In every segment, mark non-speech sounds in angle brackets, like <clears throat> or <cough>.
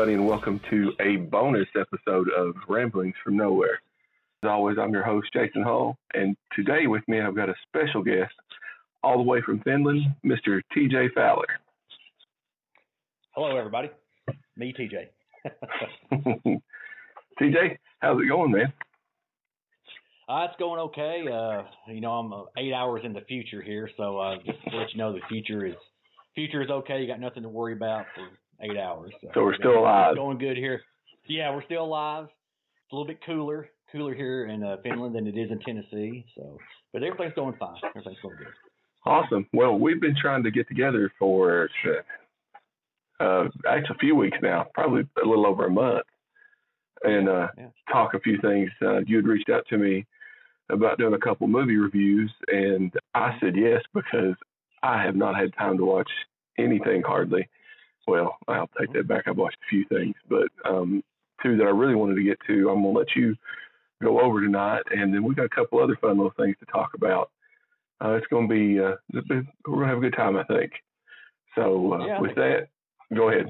everybody, and welcome to a bonus episode of Ramblings from Nowhere. As always, I'm your host, Jason Hall, and today with me I've got a special guest all the way from Finland, Mr. TJ Fowler. Hello, everybody. Me, TJ. <laughs> TJ, how's it going, man? Uh, it's going okay. Uh, you know, I'm uh, eight hours in the future here, so uh, just to let you know the future is future is okay. You got nothing to worry about eight hours. So, so we're still alive. Going good here. Yeah, we're still alive. It's a little bit cooler, cooler here in uh, Finland than it is in Tennessee. So, but everything's going fine. Everything's going good. Awesome. Well, we've been trying to get together for uh, actually a few weeks now, probably a little over a month, and uh, yeah. talk a few things. Uh, you had reached out to me about doing a couple movie reviews, and I said yes because I have not had time to watch anything hardly. Well, I'll take that back. I've watched a few things, but um, two that I really wanted to get to, I'm gonna let you go over tonight, and then we've got a couple other fun little things to talk about. Uh, it's gonna be uh, we're gonna have a good time, I think. So uh, yeah, with that, go ahead.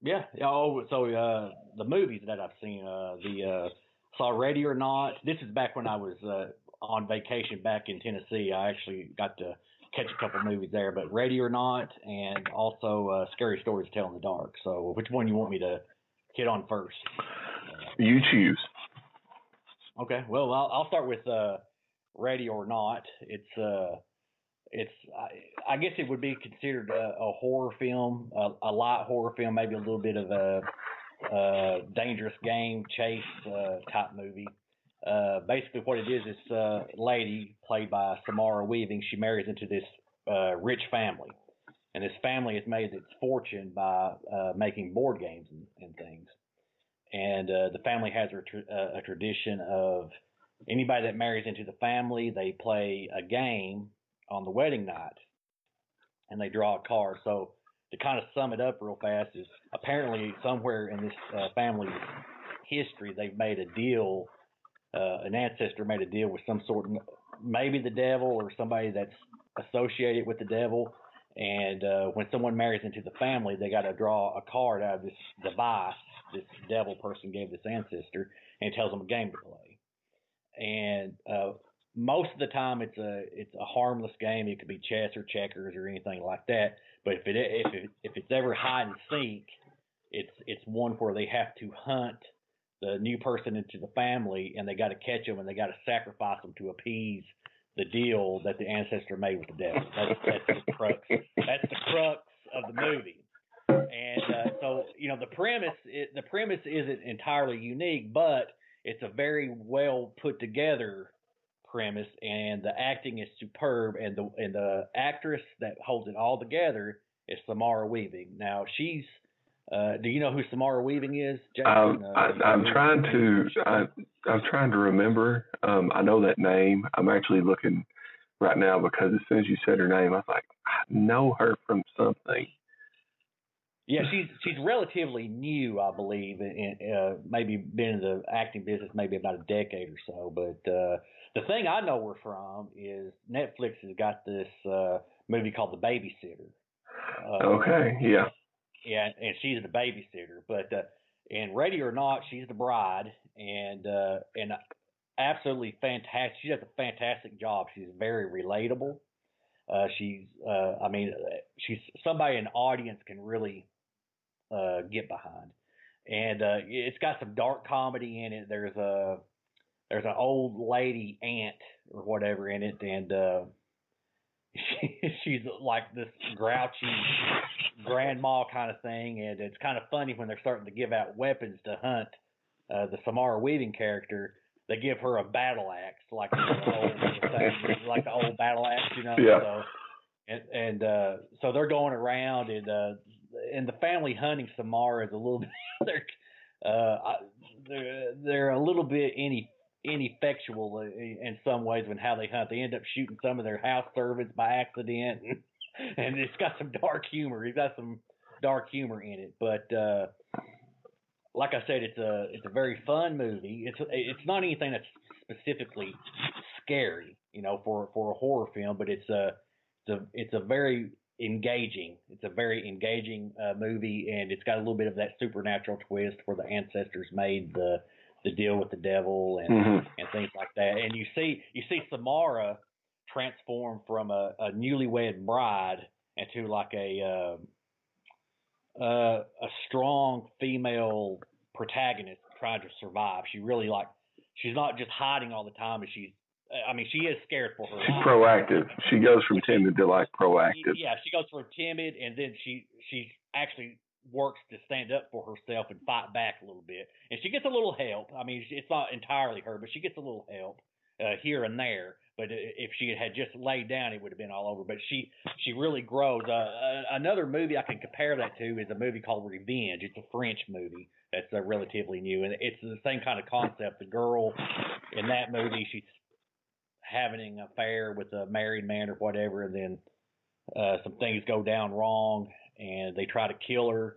Yeah. Oh, so uh, the movies that I've seen, uh, the uh, saw Ready or Not. This is back when I was uh, on vacation back in Tennessee. I actually got to catch a couple movies there, but Ready or Not, and also uh, Scary Stories to Tell in the Dark. So, which one you want me to hit on first? You choose. Okay. Well, I'll, I'll start with uh, Ready or Not. It's uh, it's I, I guess it would be considered a, a horror film, a, a, light horror film, maybe a little bit of a, a dangerous game chase uh, type movie. Uh, basically, what it is this a lady played by Samara Weaving. She marries into this uh, rich family, and this family has made its fortune by uh, making board games and, and things. And uh, the family has a, tra- uh, a tradition of anybody that marries into the family, they play a game on the wedding night, and they draw a card. So to kind of sum it up real fast is apparently somewhere in this uh, family's history they've made a deal. Uh, an ancestor made a deal with some sort of maybe the devil or somebody that's associated with the devil. And uh, when someone marries into the family, they got to draw a card out of this device this devil person gave this ancestor, and tells them a game to play. And uh, most of the time it's a it's a harmless game. It could be chess or checkers or anything like that. But if it if it, if it's ever hide and seek, it's it's one where they have to hunt the new person into the family, and they got to catch them, and they got to sacrifice them to appease the deal that the ancestor made with the devil. That's, that's the crux. That's the crux of the movie. And uh, so, you know, the premise it, the premise isn't entirely unique, but it's a very well put together premise, and the acting is superb, and the and the actress that holds it all together is Samara Weaving. Now she's. Uh, do you know who Samara Weaving is? Jason? Um, uh, I, am trying to. I, am trying to remember. Um, I know that name. I'm actually looking right now because as soon as you said her name, I was like, I know her from something. Yeah, she's she's relatively new, I believe, and uh, maybe been in the acting business maybe about a decade or so. But uh, the thing I know her from is Netflix has got this uh, movie called The Babysitter. Uh, okay, yeah. Yeah, and she's the babysitter. But uh, in Ready or Not, she's the bride, and uh, and absolutely fantastic. She does a fantastic job. She's very relatable. Uh, she's, uh, I mean, she's somebody an audience can really uh, get behind. And uh, it's got some dark comedy in it. There's a there's an old lady aunt or whatever in it, and uh, she, <laughs> she's like this grouchy grandma kind of thing. And it's kind of funny when they're starting to give out weapons to hunt uh, the Samara Weaving character. They give her a battle axe, like the old, like the old battle axe, you know. Yeah. So, and and uh, so they're going around, and uh, and the family hunting Samara is a little <laughs> bit they're uh they're they're a little bit any ineffectual in some ways when how they hunt. They end up shooting some of their house servants by accident, and, <laughs> and it's got some dark humor. It's got some dark humor in it, but uh, like I said, it's a it's a very fun movie. It's it's not anything that's specifically scary, you know, for for a horror film, but it's a it's a it's a very engaging. It's a very engaging uh, movie, and it's got a little bit of that supernatural twist where the ancestors made the the deal with the devil and mm-hmm. and things like that. And you see you see Samara transform from a, a newlywed bride into like a uh, uh, a strong female protagonist trying to survive. She really like she's not just hiding all the time, but she's I mean, she is scared for her. She's life. proactive. She goes from timid to like proactive. Yeah, she goes from timid, and then she she's actually works to stand up for herself and fight back a little bit. And she gets a little help. I mean, it's not entirely her, but she gets a little help uh, here and there. But if she had just laid down, it would have been all over. But she she really grows. Uh, another movie I can compare that to is a movie called Revenge. It's a French movie that's uh, relatively new, and it's the same kind of concept. The girl in that movie, she's having an affair with a married man or whatever, and then uh, some things go down wrong, and they try to kill her,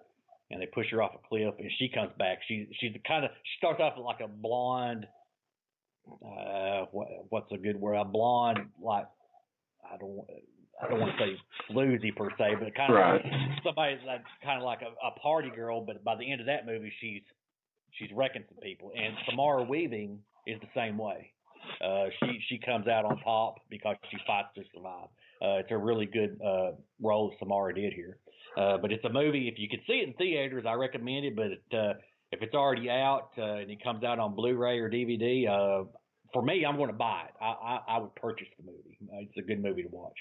and they push her off a cliff, and she comes back. She she's kind of she starts off like a blonde. Uh, what, what's a good word? A blonde, like I don't I don't want to say floozy per se, but kind of right. like somebody that's kind of like a, a party girl. But by the end of that movie, she's she's wrecking some people. And Samara Weaving is the same way. Uh, she she comes out on top because she fights to survive. Uh, it's a really good uh, role Samara did here. Uh, but it's a movie. If you could see it in theaters, I recommend it. But it, uh, if it's already out uh, and it comes out on Blu-ray or DVD, uh, for me, I'm going to buy it. I, I, I would purchase the movie. It's a good movie to watch.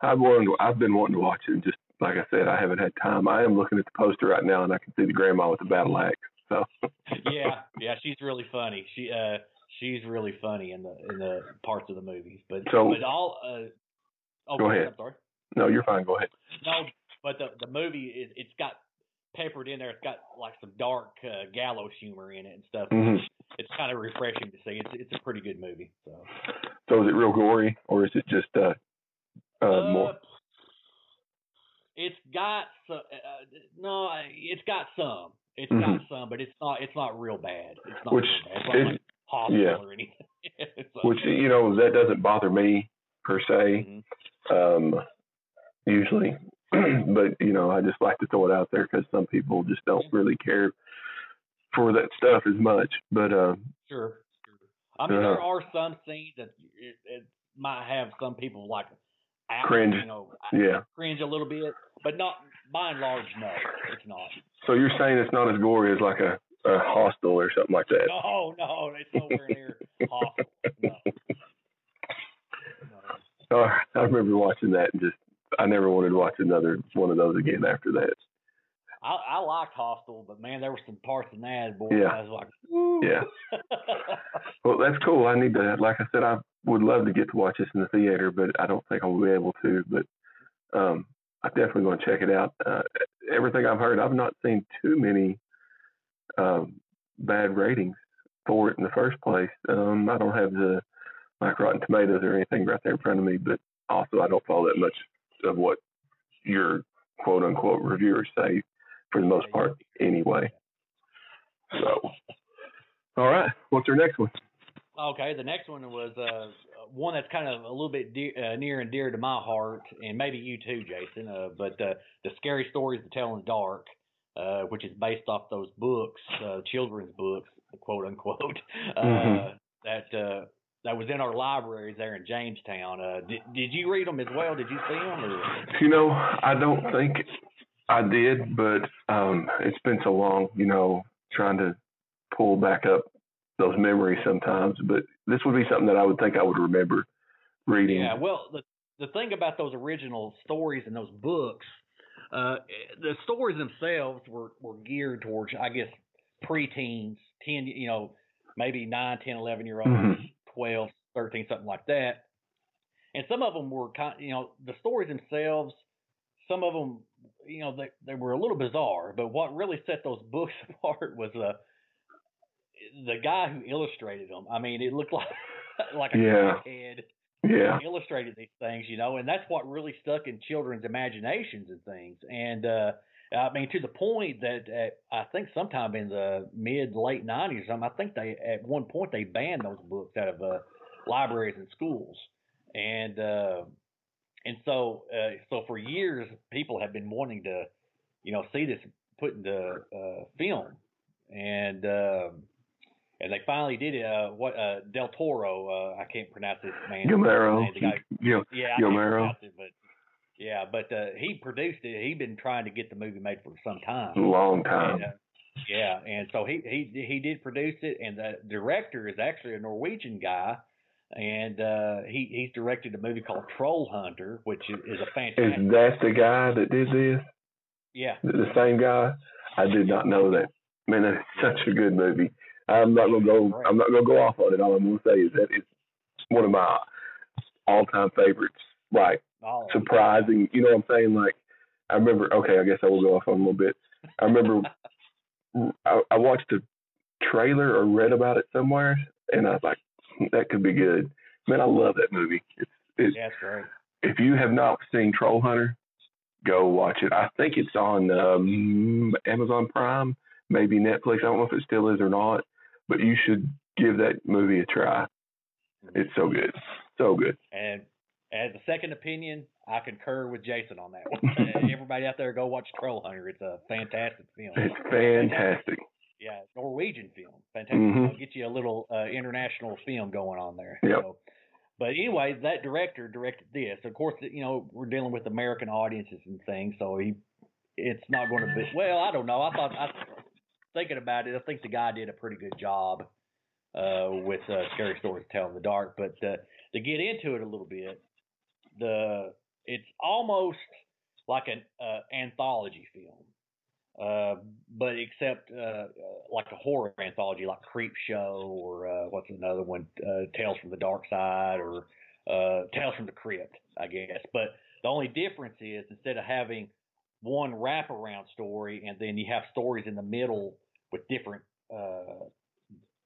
I've wanted, I've been wanting to watch it. And just like I said, I haven't had time. I am looking at the poster right now, and I can see the grandma with the battle axe. So. <laughs> <laughs> yeah, yeah, she's really funny. She uh she's really funny in the in the parts of the movies. But so, but all uh oh, go ahead. I'm sorry. No, you're fine. Go ahead. No, but the the movie is it's got peppered in there. It's got like some dark uh, gallows humor in it and stuff. Mm-hmm. It's kind of refreshing to see. It's it's a pretty good movie. So. So is it real gory or is it just uh, uh, uh more? It's got some. Uh, no, it's got some. It's mm-hmm. got some, but it's not. It's not real bad. It's not Which real bad. It's is, hospital yeah. or anything. <laughs> so. Which you know that doesn't bother me per se. Mm-hmm. Um, usually, <clears throat> but you know I just like to throw it out there because some people just don't really care for that stuff as much. But uh, sure, sure. I mean, uh, there are some scenes that it, it might have some people like cringe. You know, yeah, cringe a little bit, but not by and large. No, it's not. So you're saying it's not as gory as like a a Hostel or something like that. No, no, it's nowhere near Hostel. No. <laughs> no. Oh, I remember watching that and just I never wanted to watch another one of those again after that. I, I liked Hostel, but man, there were some parts in that boy. Yeah. I was like, Woo. yeah. <laughs> well, that's cool. I need to, like I said, I would love to get to watch this in the theater, but I don't think I'll be able to. But um, I'm definitely going to check it out. Uh, everything I've heard, I've not seen too many um, bad ratings for it in the first place. Um, I don't have the like Rotten Tomatoes or anything right there in front of me, but also I don't follow that much of what your quote unquote reviewers say for the most part anyway. So, all right, what's our next one? Okay, the next one was uh, one that's kind of a little bit uh, near and dear to my heart, and maybe you too, Jason. Uh, but uh, the scary stories to tell in the dark. Uh, which is based off those books, uh, children's books, quote unquote, uh, mm-hmm. that uh, that was in our libraries there in Jamestown. Uh, did did you read them as well? Did you see them? Or? You know, I don't think I did, but um, it's been so long. You know, trying to pull back up those memories sometimes. But this would be something that I would think I would remember reading. Yeah. Well, the the thing about those original stories and those books uh, the stories themselves were, were geared towards, I guess, preteens, 10, you know, maybe 9, 10, 11 year olds, mm-hmm. 12, 13, something like that. And some of them were kind you know, the stories themselves, some of them, you know, they, they were a little bizarre, but what really set those <laughs> books apart was uh, the guy who illustrated them. I mean, it looked <laughs> like like a yeah. head yeah. illustrated these things, you know, and that's what really stuck in children's imaginations and things. And uh, I mean, to the point that at, I think sometime in the mid late '90s, I think they at one point they banned those books out of uh, libraries and schools. And uh, and so uh, so for years people have been wanting to, you know, see this put into uh, film, and um, and they finally did it. Uh, what uh, Del Toro? Uh, I can't pronounce this man. Guillermo. Yeah, yeah, I Guillermo. it, but yeah, but uh, he produced it. He'd been trying to get the movie made for some time. Long time. And, uh, yeah, and so he he he did produce it, and the director is actually a Norwegian guy, and uh, he he's directed a movie called Troll Hunter, which is, is a fantastic. Is that the guy that did this? Yeah. The, the same guy? I did not know that. Man, that's such a good movie. I'm not gonna go. I'm not gonna go off on it. All I'm gonna say is that it's one of my all-time favorites. Like Oh, surprising. You know what I'm saying? Like I remember. Okay, I guess I will go off on a little bit. I remember <laughs> I, I watched a trailer or read about it somewhere, and I was like, that could be good. Man, I love that movie. It's, it's Yeah, that's great. if you have not seen Troll Hunter, go watch it. I think it's on um, Amazon Prime, maybe Netflix. I don't know if it still is or not, but you should give that movie a try. It's so good, so good. And as a second opinion, I concur with Jason on that one. <laughs> Everybody out there, go watch Troll Hunter. It's a fantastic film. It's fantastic. Yeah, Norwegian film. Fantastic. Mhm. It'll get you a little uh, international film going on there. Yep. So, but anyway, that director directed this. Of course, you know we're dealing with American audiences and things, so he it's not going to be. Well, I don't know. I thought I thinking about it. I think the guy did a pretty good job uh, with uh, Scary Stories to Tell in the Dark. But uh, to get into it a little bit, the it's almost like an uh, anthology film. Uh, but except uh, uh, like a horror anthology, like Creep Show or uh, what's another one, uh, Tales from the Darkside or uh, Tales from the Crypt, I guess. But the only difference is instead of having one wraparound story and then you have stories in the middle with different uh,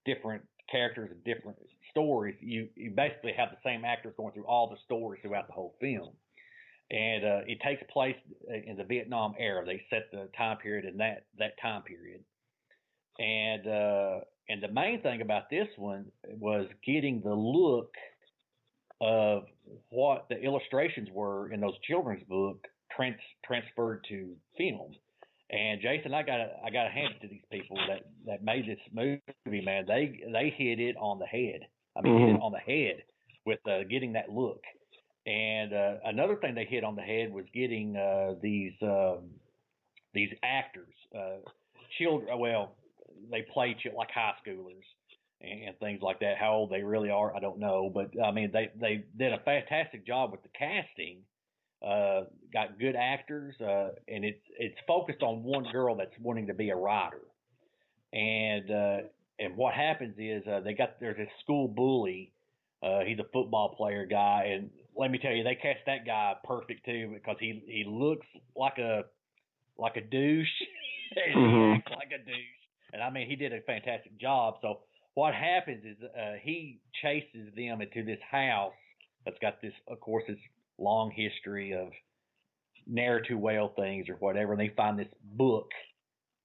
different characters and different stories, you you basically have the same actors going through all the stories throughout the whole film and uh, it takes place in the Vietnam era. They set the time period in that that time period, and uh, and the main thing about this one was getting the look of what the illustrations were in those children's book trans- transferred to film. And Jason, I got I got to hand it to these people that that made this movie. Man, they they hit it on the head. I mean, hit it on the head with uh, getting that look. And uh, another thing they hit on the head was getting uh, these um, these actors, uh, children. Well, they play ch- like high schoolers and, and things like that. How old they really are, I don't know. But I mean, they they did a fantastic job with the casting. Uh, got good actors, uh, and it's it's focused on one girl that's wanting to be a writer. And uh, and what happens is uh, they got there's this school bully. Uh, he's a football player guy, and let me tell you, they cast that guy perfect too because he he looks like a like a douche <laughs> Mhm. acts like a douche. And I mean, he did a fantastic job. So what happens is uh, he chases them into this house that's got this, of course, this long history of ne'er to well things or whatever, and they find this book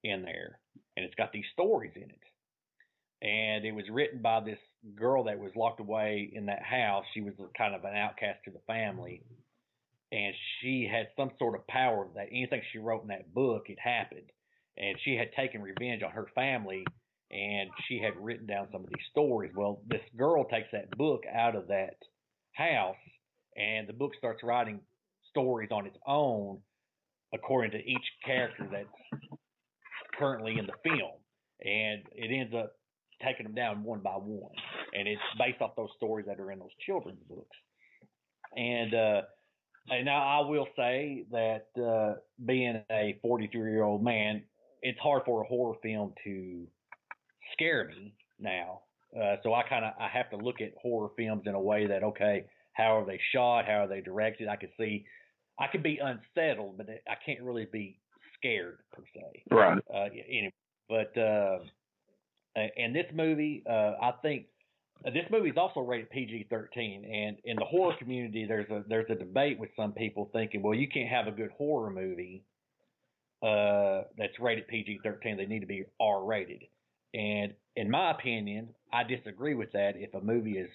in there, and it's got these stories in it. And it was written by this girl that was locked away in that house. She was kind of an outcast to the family, and she had some sort of power that anything she wrote in that book, it happened. And she had taken revenge on her family, and she had written down some of these stories. Well, this girl takes that book out of that house, and the book starts writing stories on its own according to each character that's currently in the film. And it ends up taking them down one by one. And it's based off those stories that are in those children's books. And uh and now I will say that uh being a 43 year old man, it's hard for a horror film to scare me now. Uh, so I kind of I have to look at horror films in a way that okay, how are they shot? How are they directed? I can see I can be unsettled, but I can't really be scared per se. Right. Uh, anyway, but uh, and this movie, uh, I think uh, this movie is also rated PG-13, and in the horror community, there's a there's a debate with some people thinking, well, you can't have a good horror movie uh, that's rated PG-13. They need to be R-rated. And in my opinion, I disagree with that. If a movie is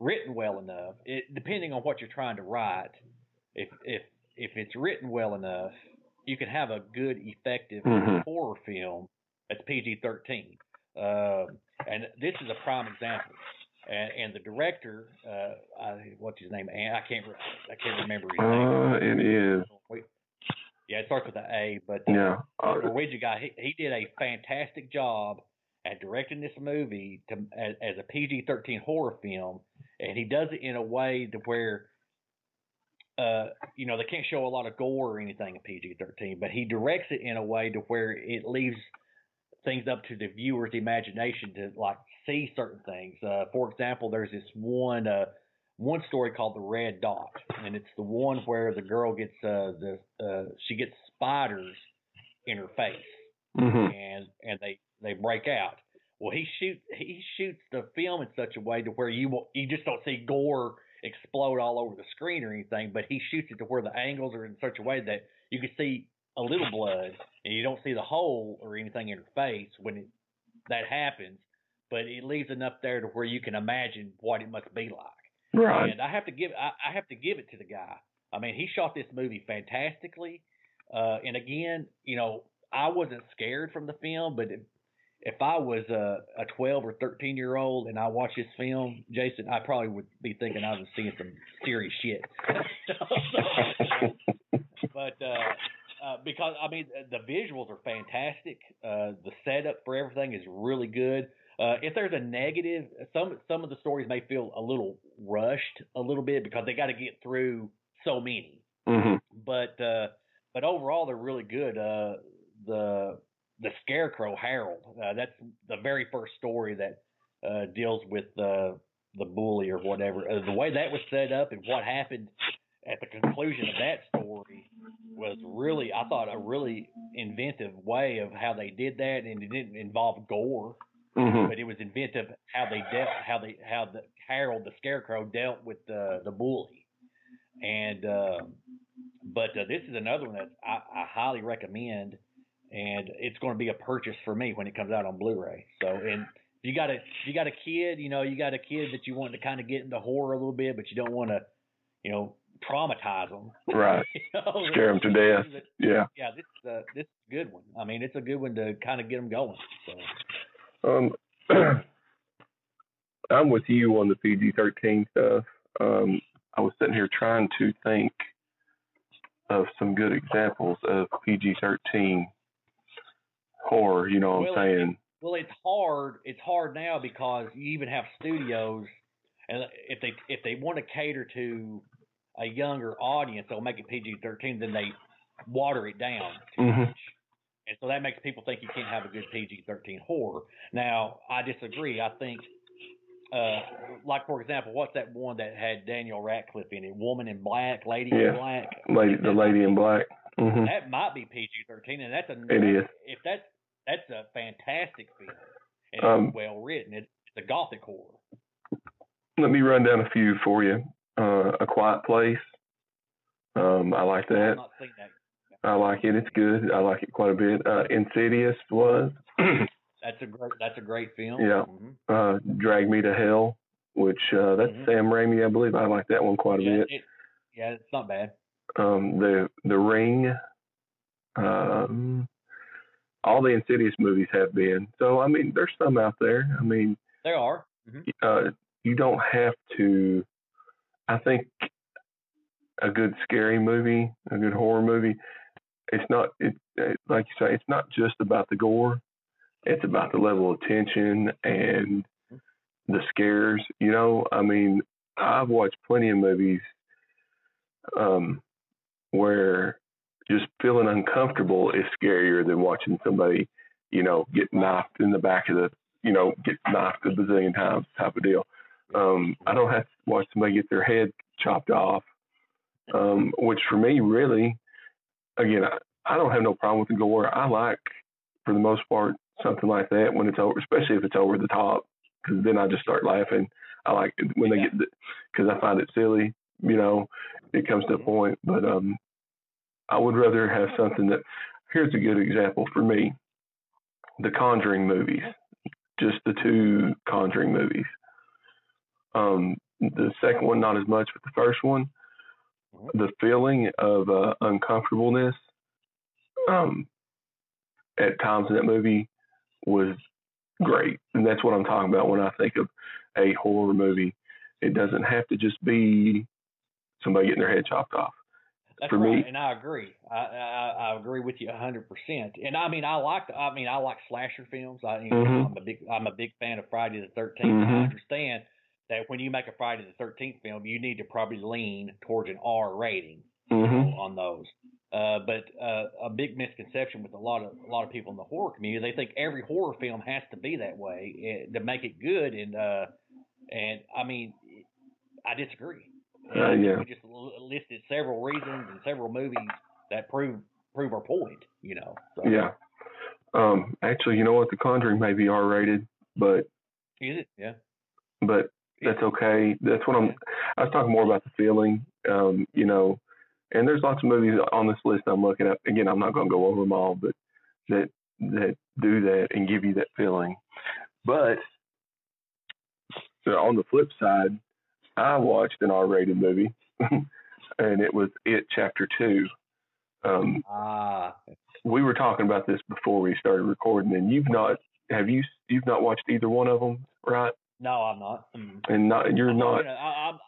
written well enough, it, depending on what you're trying to write, if if if it's written well enough, you can have a good, effective Mhm. horror film that's PG-13. Um, and this is a prime example. And, and the director, uh, I, what's his name? I can't, re- I can't remember his name. Uh, it is. Yeah, it starts with an A, but uh, Yeah. the Uh, Norwegian guy, he, he did a fantastic job at directing this movie to as, as a PG-13 horror film, and he does it in a way to where, uh, you know, they can't show a lot of gore or anything in PG-13, but he directs it in a way to where it leaves things up to the viewer's imagination to like see certain things. Uh, for example, there's this one uh, one story called the Red Dot, and it's the one where the girl gets uh, the uh, she gets spiders in her face, mhm. and and they they break out. Well, he shoot he shoots the film in such a way to where you will, you just don't see gore explode all over the screen or anything, but he shoots it to where the angles are in such a way that you can see a little blood and you don't see the hole or anything in her face when it, that happens, but it leaves enough there to where you can imagine what it must be like. Right. And I have to give I, I have to give it to the guy. I mean, he shot this movie fantastically. Uh, and again, you know, I wasn't scared from the film, but if, if I was a, a 12 or 13 year old and I watched this film, Jason, I probably would be thinking I was seeing some serious shit. <laughs> but uh, uh, because I mean the visuals are fantastic. Uh, the setup for everything is really good. Uh, if there's a negative, some some of the stories may feel a little rushed a little bit because they got to get through so many. mhm. But uh, but overall, they're really good. Uh, the the Scarecrow Harold. Uh, that's the very first story that uh, deals with uh, the bully or whatever. Uh, the way that was set up and what happened at the conclusion of that story was really, I thought, a really inventive way of how they did that, and it didn't involve gore, Mhm. but it was inventive how they dealt, how they, how the Harold the Scarecrow dealt with the the bully, and uh, but uh, this is another one that I, I highly recommend, and it's going to be a purchase for me when it comes out on Blu-ray. So, and if you got a if you got a kid, you know, you got a kid that you want to kind of get into horror a little bit, but you don't want to, you know, traumatize them. <laughs> Right. you know, <laughs> Scare 'em to death. is Yeah. Yeah, this is a, this is a good one. I mean, it's a good one to kind of get them going. So, Um, <clears throat> I'm with you on the PG-13 stuff. Um, I was sitting here trying to think of some good examples of PG-13 horror. You know what Well, I'm saying? well, it's hard. It's hard now because you even have studios, and if they if they want to cater to a younger audience, they'll make it PG-13. Then they water it down too Mhm. much, and so that makes people think you can't have a good PG-13 horror. Now, I disagree. I think, uh, like for example, what's that one that had Daniel Radcliffe in it? Woman in Black, Lady Yeah. in Black. Lady, the lady in black. hmm That might be PG-13, and that's a It is. if that's that's a fantastic film and Um, it's well written. It, it's a gothic horror. Let me run down a few for you. Uh, a Quiet Place. Um, I like that. that. I like it. It's good. I like it quite a bit. Uh, Insidious was. <clears throat> That's a great. That's a great film. Yeah. Mhm. uh, Drag Me to Hell, which uh, that's Mhm. Sam Raimi, I believe. I like that one quite a Yeah, bit. it, yeah, it's not bad. Um, the The Ring, um, all the Insidious movies have been. So I mean, there's some out there. I mean, There are. hmm uh, you don't have to. I think a good scary movie, a good horror movie, it's not. It, it like you say, it's not just about the gore. It's about the level of tension and the scares. You know, I mean, I've watched plenty of movies um, where just feeling uncomfortable is scarier than watching somebody, you know, get knocked in the back of the, you know, get knocked a bazillion times type of deal. Um, I don't have to watch somebody get their head chopped off, um, which for me, really, again, I, I don't have no problem with the gore. I like, for the most part, something like that when it's over, especially if it's over the top, because then I just start laughing. I like it when they Yeah. get, because I find it silly, you know, it comes to a Mhm. point. But um, I would rather have something that. Here's a good example for me: the Conjuring movies, just the two Conjuring movies. Um, the second one not as much, but the first one, mm-hmm. the feeling of uh, uncomfortableness um, at times in that movie was great, and that's what I'm talking about when I think of a horror movie. It doesn't have to just be somebody getting their head chopped off. That's For right, me, and I agree. I, I, I agree with you hundred percent. And I mean, I like I mean, I like slasher films. I, you know, mm-hmm. I'm a big I'm a big fan of Friday the 13th mm-hmm. I understand that when you make a Friday the Thirteenth film, you need to probably lean towards an R rating mm-hmm. on those. Uh, but uh, a big misconception with a lot of a lot of people in the horror community, they think every horror film has to be that way eh, to make it good. And uh, and I mean, I disagree. Uh, yeah. We just listed several reasons and several movies that prove prove our point. You know. So. Yeah. Um, actually, you know what? The Conjuring may be R rated, but is it? Yeah. But that's okay. That's what I'm. I was talking more about the feeling. Um, you know, and there's lots of movies on this list I'm looking at. Again, I'm not going to go over them all, but that that do that and give you that feeling. But so on the flip side, I watched an R-rated movie, <laughs> and it was It Chapter Two. Um, ah. We were talking about this before we started recording, and you've not have you you've not watched either one of them, right? No, I'm not. Mm. And not you're I'm not. Not, I, I'm,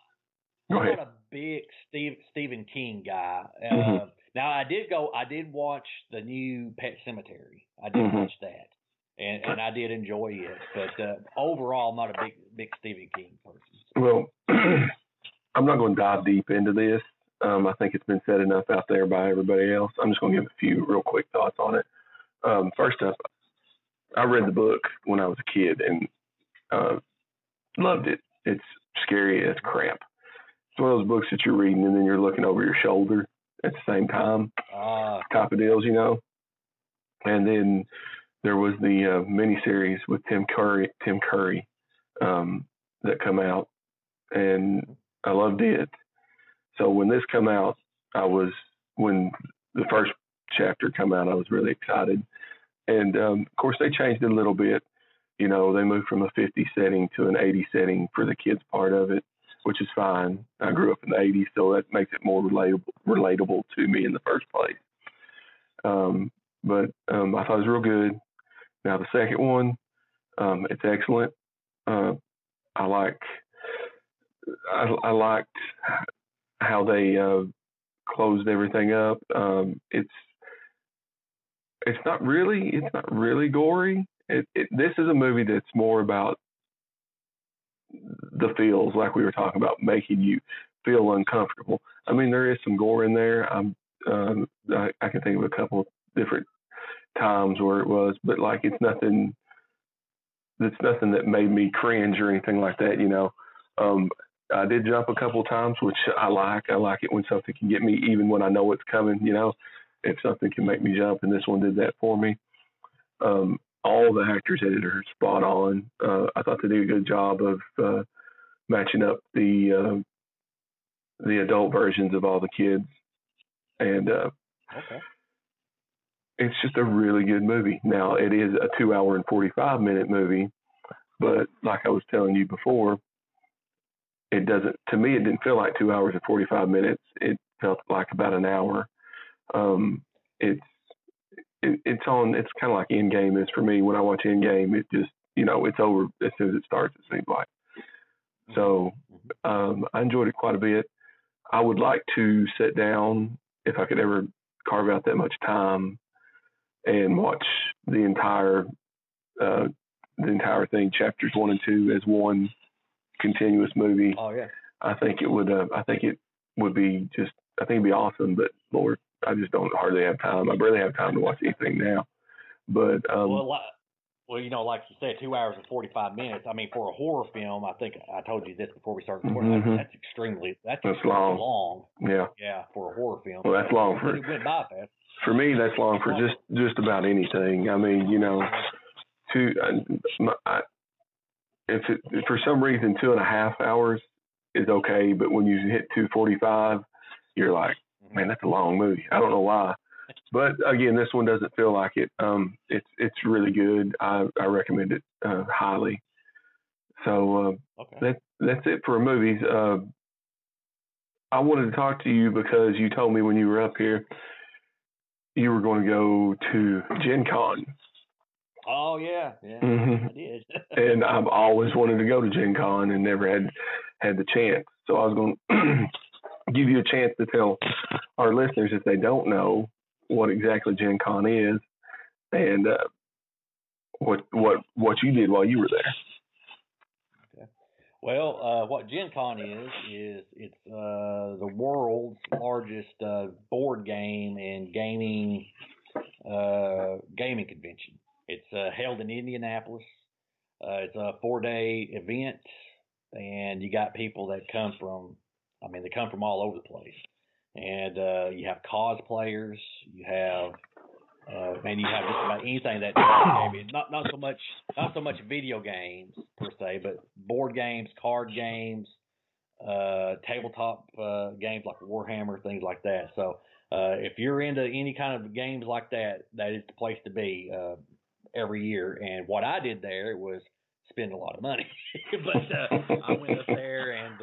Go I'm ahead. not a big Steve, Stephen King guy. Uh, mm-hmm. Now I did go. I did watch the new Pet Sematary. I did mm-hmm. watch that, and and I did enjoy it. But uh, overall, I'm not a big big Stephen King person. Well, <clears throat> I'm not going to dive deep into this. Um, I think it's been said enough out there by everybody else. I'm just going to give a few real quick thoughts on it. Um, first up, I read the book when I was a kid and uh, loved it. It's scary as crap. It's one of those books that you're reading and then you're looking over your shoulder at the same time, uh, type of deals, you know. And then there was the uh, miniseries with Tim Curry, Tim Curry, um, that come out, and I loved it. So when this come out, I was when the first chapter come out, I was really excited. And um, of course, they changed it a little bit. You know, they moved from a 50 setting to an 80 setting for the kids part of it, which is fine. I grew up in the 80s, so that makes it more relatable relatable to me in the first place. Um, but um, I thought it was real good. Now the second one, um, it's excellent. Uh, I like I, I liked how they uh, closed everything up. Um, it's it's not really it's not really gory. It, it, this is a movie that's more about the feels, like we were talking about, making you feel uncomfortable. I mean, there is some gore in there. I'm um, I, I can think of a couple of different times where it was, but like it's nothing. It's nothing that made me cringe or anything like that. You know, um, I did jump a couple times, which I like. I like it when something can get me, even when I know it's coming. You know, if something can make me jump, and this one did that for me. Um, all the actors are spot on. Uh, I thought they did a good job of uh, matching up the uh, the adult versions of all the kids, and uh, okay. It's just a really good movie. Now it is a two hour and forty five minute movie, but like I was telling you before, it doesn't. To me, it didn't feel like two hours and forty five minutes. It felt like about an hour. Um, it's it, it's on. It's kind of like Endgame is for me. When I watch Endgame, it just you know it's over as soon as it starts. It seems like. So um, I enjoyed it quite a bit. I would like to sit down if I could ever carve out that much time and watch the entire uh, the entire thing, chapters one and two, as one continuous movie. Oh yeah. I think it would. Uh, I think it would be just. I think it'd be awesome. But Lord, I just don't hardly have time. I barely have time to watch anything now. But um, well, well, you know, like you said, two hours and forty-five minutes. I mean, for a horror film, I think I told you this before we started recording. Mm-hmm. That's extremely that's, that's long. long. Yeah. Yeah, for a horror film. Well, that's long for. It went by fast. For me, that's long for just just about anything. I mean, you know, two. I, if it, if for some reason two and a half hours is okay, but when you hit two forty-five, you're like, man, that's a long movie. I don't know why. But again, this one doesn't feel like it. Um, it's it's really good. I, I recommend it uh, highly. So uh, okay. that that's it for movies. Uh, I wanted to talk to you because you told me when you were up here you were going to go to Gen Con. Oh yeah, yeah, mm-hmm. I did. <laughs> and I've always wanted to go to Gen Con and never had had the chance. So I was going to <clears throat> give you a chance to tell our listeners if they don't know what exactly Gen Con is and uh, what what what you did while you were there. Well, uh, what Gen Con is is it's uh, the world's largest uh, board game and gaming uh, gaming convention. It's uh, held in Indianapolis. It's a four day event, and you got people that come from, I mean, they come from all over the place. And you have cosplayers, you have uh, and you have just about anything that not not so much not so much video games per se, but board games, card games, uh, tabletop uh, games like Warhammer, things like that. So uh, if you're into any kind of games like that, that is the place to be uh, every year. And what I did there was spend a lot of money, <laughs> but uh, I went up there and.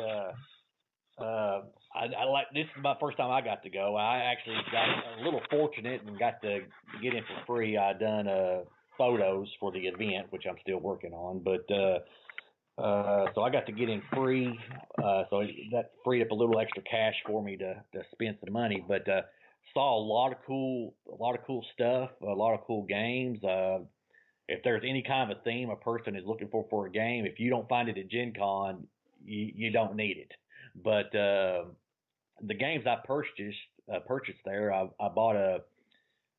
I, I like this is my first time I got to go. I actually got a little fortunate and got to get in for free. I done uh photos for the event, which I'm still working on, but uh uh, so I got to get in free, uh, so that freed up a little extra cash for me to to spend some money. But uh, saw a lot of cool, a lot of cool stuff, a lot of cool games. Uh, if there's any kind of a theme a person is looking for for a game, if you don't find it at Gen Con, you, you don't need it. But uh, the games I purchased uh, purchased there, I, I bought a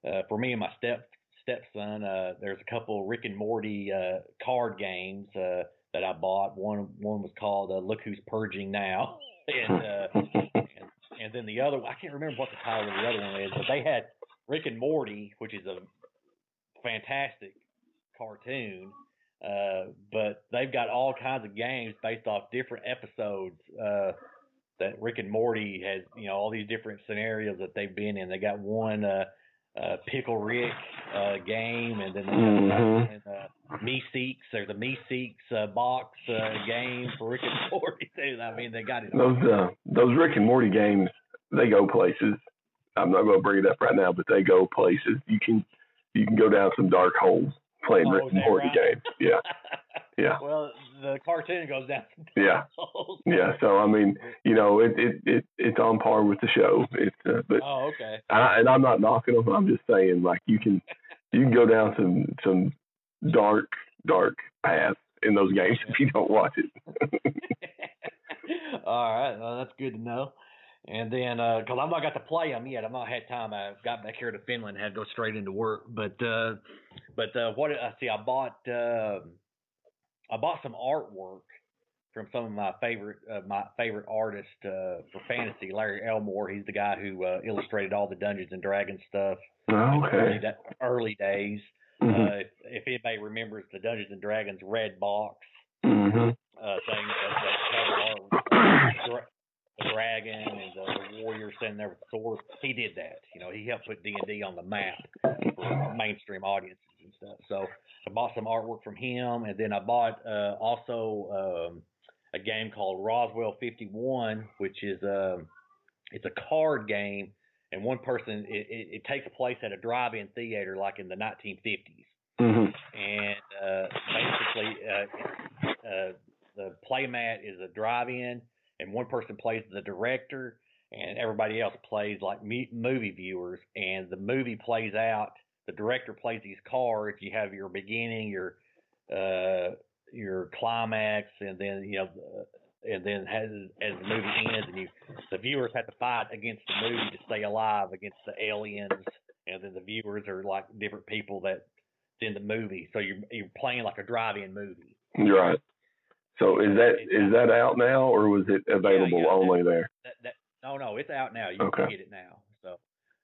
uh, for me and my step stepson. Uh, there's a couple Rick and Morty uh, card games uh, that I bought. One one was called uh, Look Who's Purging Now, <laughs> and, uh, and and then the other I can't remember what the title of the other one is, but they had Rick and Morty, which is a fantastic cartoon. Uh, but they've got all kinds of games based off different episodes. Uh, that Rick and Morty has, you know, all these different scenarios that they've been in. They got one uh, uh, Pickle Rick uh, game, and then mm-hmm. uh, Meeseeks. There's a Meeseeks uh, box uh, game for Rick and Morty. <laughs> I mean, they got it. Those uh, those Rick and Morty games, they go places. I'm not going to bring it up right now, but they go places. You can you can go down some dark holes playing oh, Rick and Morty right? games. Yeah. <laughs> Yeah. Well, the cartoon goes down. Yeah. yeah. So I mean, you know, it, it it it's on par with the show. It's uh, but oh okay. I, and I'm not knocking them. I'm just saying like you can you can go down some some dark dark paths in those games if you don't watch it. <laughs> All right, well, that's good to know. And then, because uh, I'm not got to play them yet, I've not had time. I got back here to Finland, had to go straight into work. But, uh, but uh, what I see, I bought, uh, I bought some artwork from some of my favorite, uh, my favorite artists uh, for fantasy, Larry Elmore. He's the guy who uh, illustrated all the Dungeons and Dragons stuff. Oh, okay. Early, early days. Mm-hmm. Uh, if, if anybody remembers the Dungeons and Dragons red box mm-hmm. uh, thing, that, that cover the dragon and the, the warrior standing there with the sword. He did that. You know, he helped put D and D on the map for mainstream audiences stuff. So I bought some artwork from him, and then I bought uh, also um, a game called Roswell 51, which is a um, it's a card game, and one person it, it, it takes place at a drive-in theater like in the 1950s, mm-hmm. and uh, basically uh, uh, the playmat is a drive-in and one person plays the director and everybody else plays like movie viewers and the movie plays out the director plays these cards you have your beginning your uh your climax and then you know and then as as the movie ends and you the viewers have to fight against the movie to stay alive against the aliens and then the viewers are like different people that in the movie so you're you're playing like a drive-in movie right so is that is that out now, or was it available yeah, only that, there? That, that, no, no, it's out now. You okay. can get it now. So,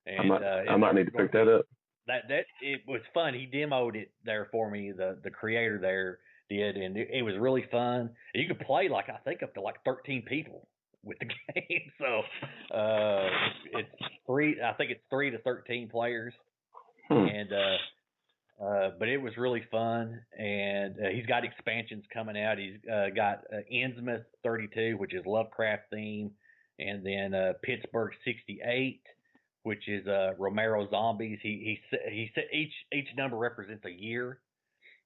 and, I might, uh, I might need to pick that up. That that it was fun. He demoed it there for me. The the creator there did, and it, it was really fun. You could play like I think up to like 13 people with the <laughs> game. So uh, it's three. I think it's three to 13 players, hmm. and uh, uh, but it was really fun, and uh, he's got expansions coming out. He's uh, got uh, Innsmouth 32, which is Lovecraft theme, and then uh, Pittsburgh '68, which is uh, Romero Zombies. He he he said each each number represents a year,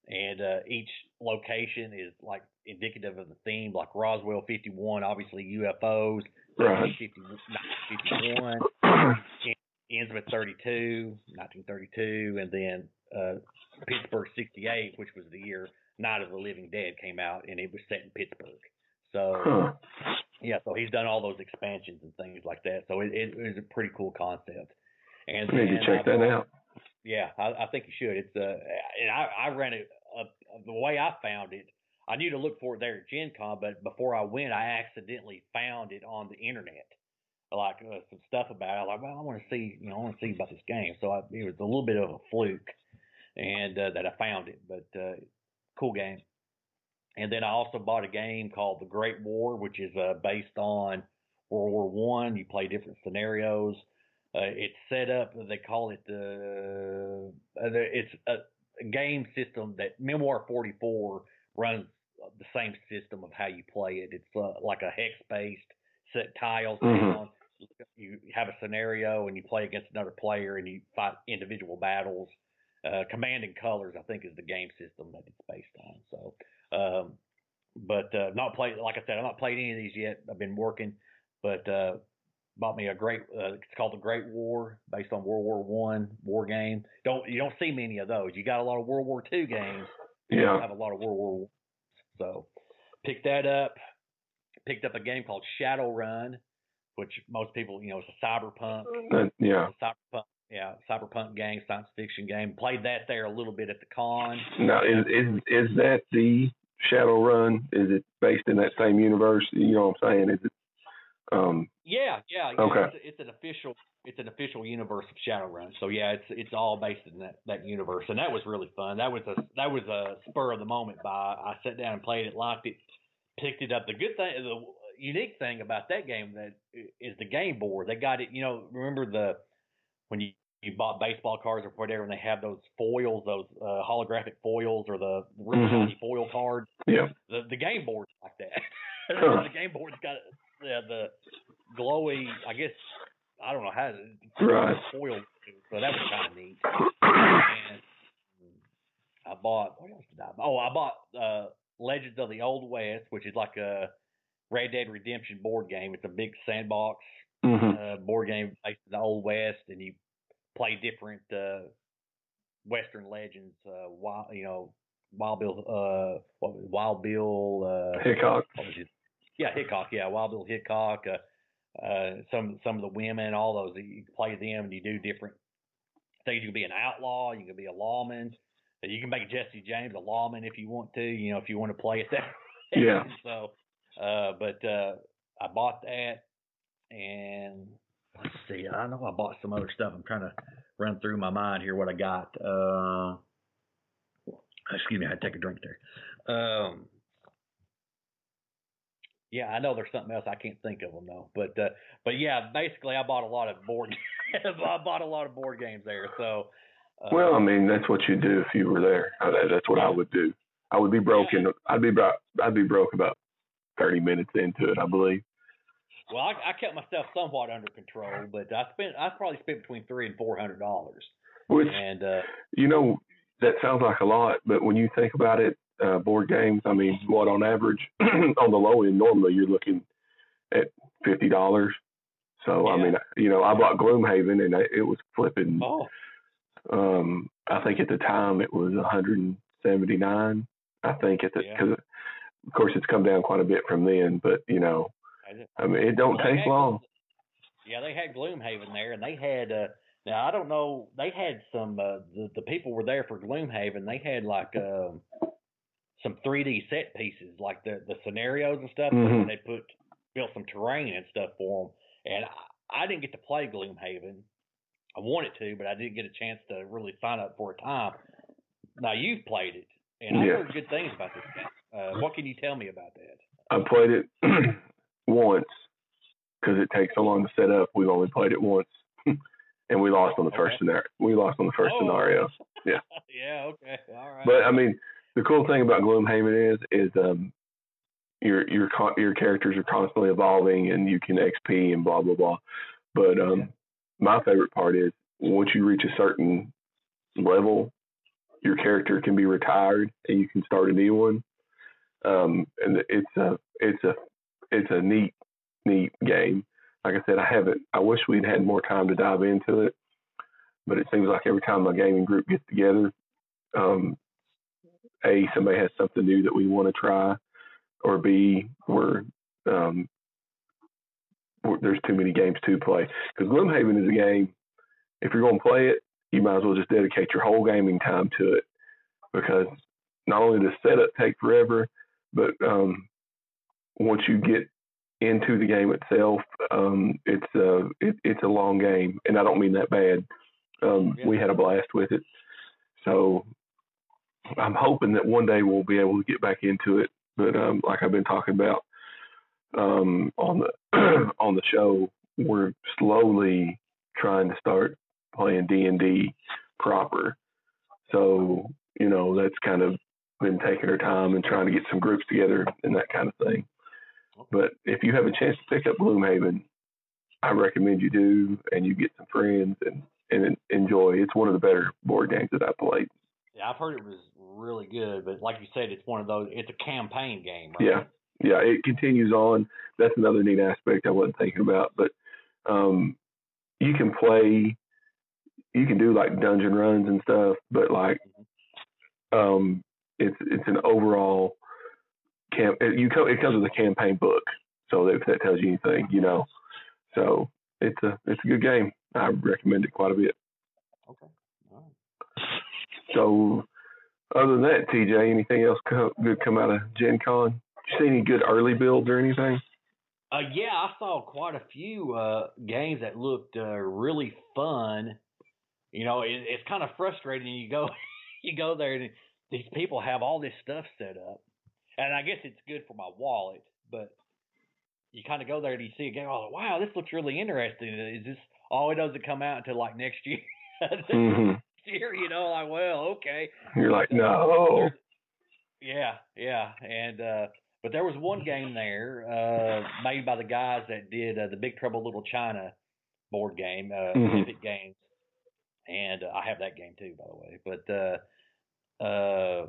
and uh, each location is like indicative of the theme. Like Roswell '51, obviously UFOs. Right. 51, ends with 32, 1932, and then uh, Pittsburgh '68, which was the year Night of the Living Dead came out, and it was set in Pittsburgh. So Huh. Yeah, so he's done all those expansions and things like that. So it, it, was a pretty cool concept. And to check I that out. Yeah, I, I think you should. It's uh, and I, I ran it up the way I found it. I knew to look for it there at Gen Con, but before I went, I accidentally found it on the internet, like uh, some stuff about it. I was like, well, I want to see, you know, I want to see about this game. So I, it was a little bit of a fluke, and uh, that I found it, but uh, cool game. And then I also bought a game called The Great War, which is uh, based on World War One. You play different scenarios. Uh, it's set up. They call it the. Uh, it's a, a game system that Memoir 44 runs the same system of how you play it. It's uh, like a hex based set tiles Mhm. down. You have a scenario and you play against another player and you fight individual battles. Uh, Command and Colors, I think, is the game system that it's based on. So, um, but uh, not played. Like I said, I've not played any of these yet. I've been working, but uh, bought me a great. Uh, it's called the Great War, based on World War One war game. Don't you don't see many of those. You got a lot of World War Two games. You Yeah. have a lot of World War One. So, picked that up. Picked up a game called Shadowrun, which most people, you know, it's a cyberpunk That, yeah. cyberpunk, yeah, cyberpunk game, science fiction game. Played that there a little bit at the con. Now, is is is that the Shadowrun? Is it based in that same universe? You know what I'm saying? Is it? Um. Yeah, yeah, yeah. Okay. It's, it's an official, it's an official universe of Shadowrun. So yeah, it's it's all based in that that universe, and that was really fun. That was a that was a spur of the moment buy. I sat down and played it, liked it, picked it up. The good thing, the unique thing about that game that is the game board. They got it. You know, remember the when you you bought baseball cards or whatever, and they have those foils, those uh, holographic foils, or the really Mhm. foil cards. Yeah. The the game board's like that. <laughs> Huh. the game board's got the the glowy. I guess I don't know how to Right. foil. So that was kind of neat. <clears throat> And I bought what else did I? buy? Oh, I bought uh, Legends of the Old West, which is like a Red Dead Redemption board game. It's a big sandbox hmm uh, board game based in the Old West, and you play different uh, Western legends. Uh, wild, you know, Wild Bill, uh, what was it? Wild Bill, uh, Hickok. what was it? Yeah, Hickok. Yeah, Wild Bill Hickok. Uh, uh, some some of the women, all those you play them, and you do different things. You can be an outlaw. You can be a lawman. You can make Jesse James a lawman if you want to. You know, if you want to play it that. <laughs> Yeah. so, uh, but uh, I bought that, and let's see. I know I bought some other stuff. I'm trying to run through my mind here what I got. Uh, excuse me, I had to take a drink there. Um, yeah, I know there's something else I can't think of them though. But uh, but yeah, basically I bought a lot of board. <laughs> I bought a lot of board games there. So. Uh, Well, I mean, that's what you do if you were there. That's what I would do. I would be broken. I'd be broke. I'd be broke about thirty minutes into it, I believe. Well, I, I kept myself somewhat under control, but I spent I probably spent between three and four hundred dollars. Which And uh, you know, that sounds like a lot, but when you think about it, uh, board games. I mean, what on average <clears throat> on the low end normally you're looking at fifty dollars. So I mean, you know, I bought Gloomhaven and it was flipping. oh, Um, I think at the time it was 179. I think at the Yeah. because of course it's come down quite a bit from then, but you know, I mean, it don't take had- long. Yeah, they had Gloomhaven there, and they had. uh Now I don't know. They had some. uh The the people were there for Gloomhaven. They had like um some 3D set pieces, like the the scenarios and stuff. Mhm. They put built some terrain and stuff for them. And I, I didn't get to play Gloomhaven. I wanted to, but I didn't get a chance to really sign up for a time. Now you've played it, and I Yeah. heard good things about this game. Uh, what can you tell me about that? I played it <clears throat> once because it takes so long to set up. We've only played it once, <laughs> and we lost on the first scenario. We lost on the first Oh. scenario. Yeah. <laughs> yeah. Okay. All right. But I mean, the cool thing about Gloomhaven is is um, your your your characters are constantly evolving and you can XP and blah blah blah. But um, my favorite part is once you reach a certain level, your character can be retired and you can start a new one. Um, and it's a it's a it's a neat neat game. Like I said, I haven't. I wish we'd had more time to dive into it, but it seems like every time my gaming group gets together, um, a somebody has something new that we want to try, or b we're, um, we're there's too many games to play. Because Gloomhaven is a game. If you're going to play it, you might as well just dedicate your whole gaming time to it, because not only does setup take forever, but um, once you get into the game itself, um, it's a it, it's a long game, and I don't mean that bad. Um, yeah. We had a blast with it, so I'm hoping that one day we'll be able to get back into it. But um, like I've been talking about um, on the <clears throat> on the show, we're slowly trying to start playing D and D proper. So you know that's kind of been taking our time and trying to get some groups together and that kind of thing. But if you have a chance to pick up Gloomhaven, I recommend you do, and you get some friends and and enjoy. It's one of the better board games that I played. Yeah, I've heard it was really good, but like you said, it's one of those. It's a campaign game, right? Yeah, yeah. It continues on. That's another neat aspect I wasn't thinking about. But um, you can play. You can do like dungeon runs and stuff, but like mm-hmm. um, it's it's an overall camp. It, you it comes with a campaign book, so if that tells you anything, you know. So it's a it's a good game. I recommend it quite a bit. Okay. Right. So other than that, TJ, anything else co- good come out of Gen Con? Did you see any good early builds or anything? Uh, yeah, I saw quite a few uh, games that looked uh, really fun. You know, it, it's kind of frustrating. You go, <laughs> you go there, and these people have all this stuff set up, and I guess it's good for my wallet, but you kind of go there and you see a game. Oh, wow, this looks really interesting. Is this? all it doesn't come out until like next year. <laughs> mm-hmm. year, you know, like well, okay. You're like, no. Yeah, yeah, and uh but there was one game there uh made by the guys that did uh, the Big Trouble Little China board game, uh mm-hmm. Epic Games, and uh, I have that game too, by the way. But uh uh,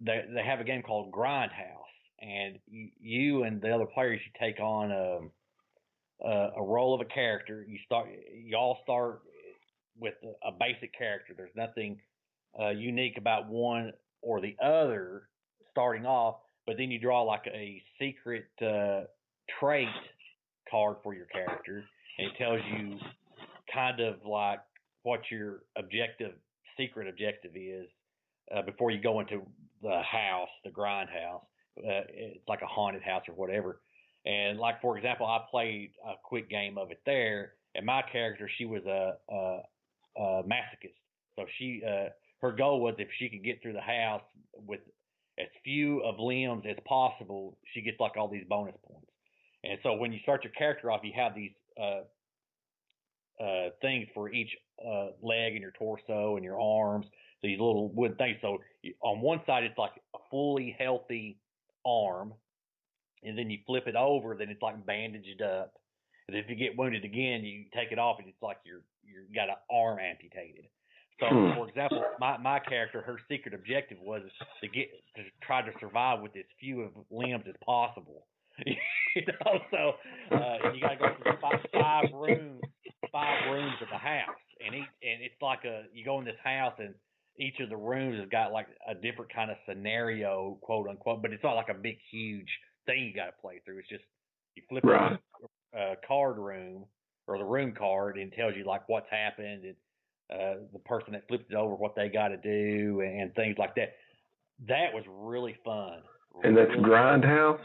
they they have a game called Grindhouse, and you, you and the other players you take on a, um, a, a role of a character. You start you all start with a, a basic character. There's nothing uh, unique about one or the other starting off, but then you draw like a secret uh, trait card for your character, and it tells you kind of like what your objective, secret objective is uh, before you go into the house, the grind house. Uh, it's like a haunted house or whatever. And like for example, I played a quick game of it there, and my character she was a, a, a masochist. So she uh, her goal was if she could get through the house with as few of limbs as possible, she gets like all these bonus points. And so when you start your character off, you have these uh, uh, things for each uh, leg and your torso and your arms these little wood things. So on one side, it's like a fully healthy arm, and then you flip it over, then it's like bandaged up. And if you get wounded again, you take it off, and it's like you're you got an arm amputated. So, hmm. for example, my my character, her secret objective was to get to try to survive with as few of limbs as possible. <laughs> you know, so uh, you got to go through five, five rooms, five rooms of the house, and each, and it's like a you go in this house and each of the rooms has got like a different kind of scenario, quote unquote, but it's not like a big, huge thing you got to play through. It's just you flip right. a uh, card room or the room card and tells you like what's happened and uh, the person that flipped it over what they got to do and things like that. That was really fun. And that's really Grindhouse.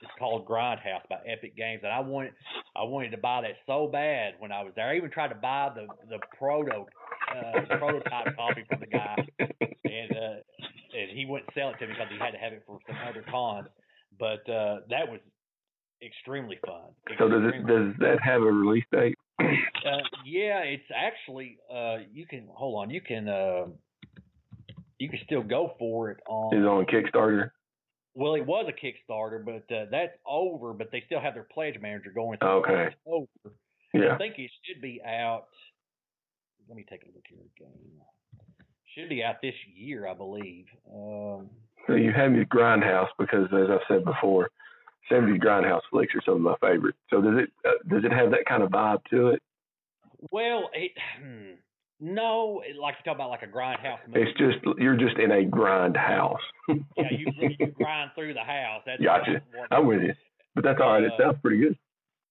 It's called Grindhouse by Epic Games, and I wanted I wanted to buy that so bad when I was there. I even tried to buy the the proto uh, prototype copy from the guy, and uh, and he wouldn't sell it to me because he had to have it for some other cons. But uh, that was extremely fun. So does it does that have a release date? uh, yeah, it's actually uh, you can hold on. You can uh, you can still go for it on. Is it on Kickstarter? Well, it was a Kickstarter, but uh, that's over. But they still have their pledge manager going. Through okay. Over. Yeah. I think it should be out. Let me take a look here again. Should be out this year, I believe. Um, so you have your Grindhouse because, as I've said before, 70s Grindhouse flicks are some of my favorites. So does it uh, does it have that kind of vibe to it? Well, it, hmm, no, like you talk about like a grindhouse. Movie. It's just you're just in a grind house. <laughs> yeah, you, you grind through the house. That's gotcha. I'm with you, but that's all right. It uh, sounds pretty good.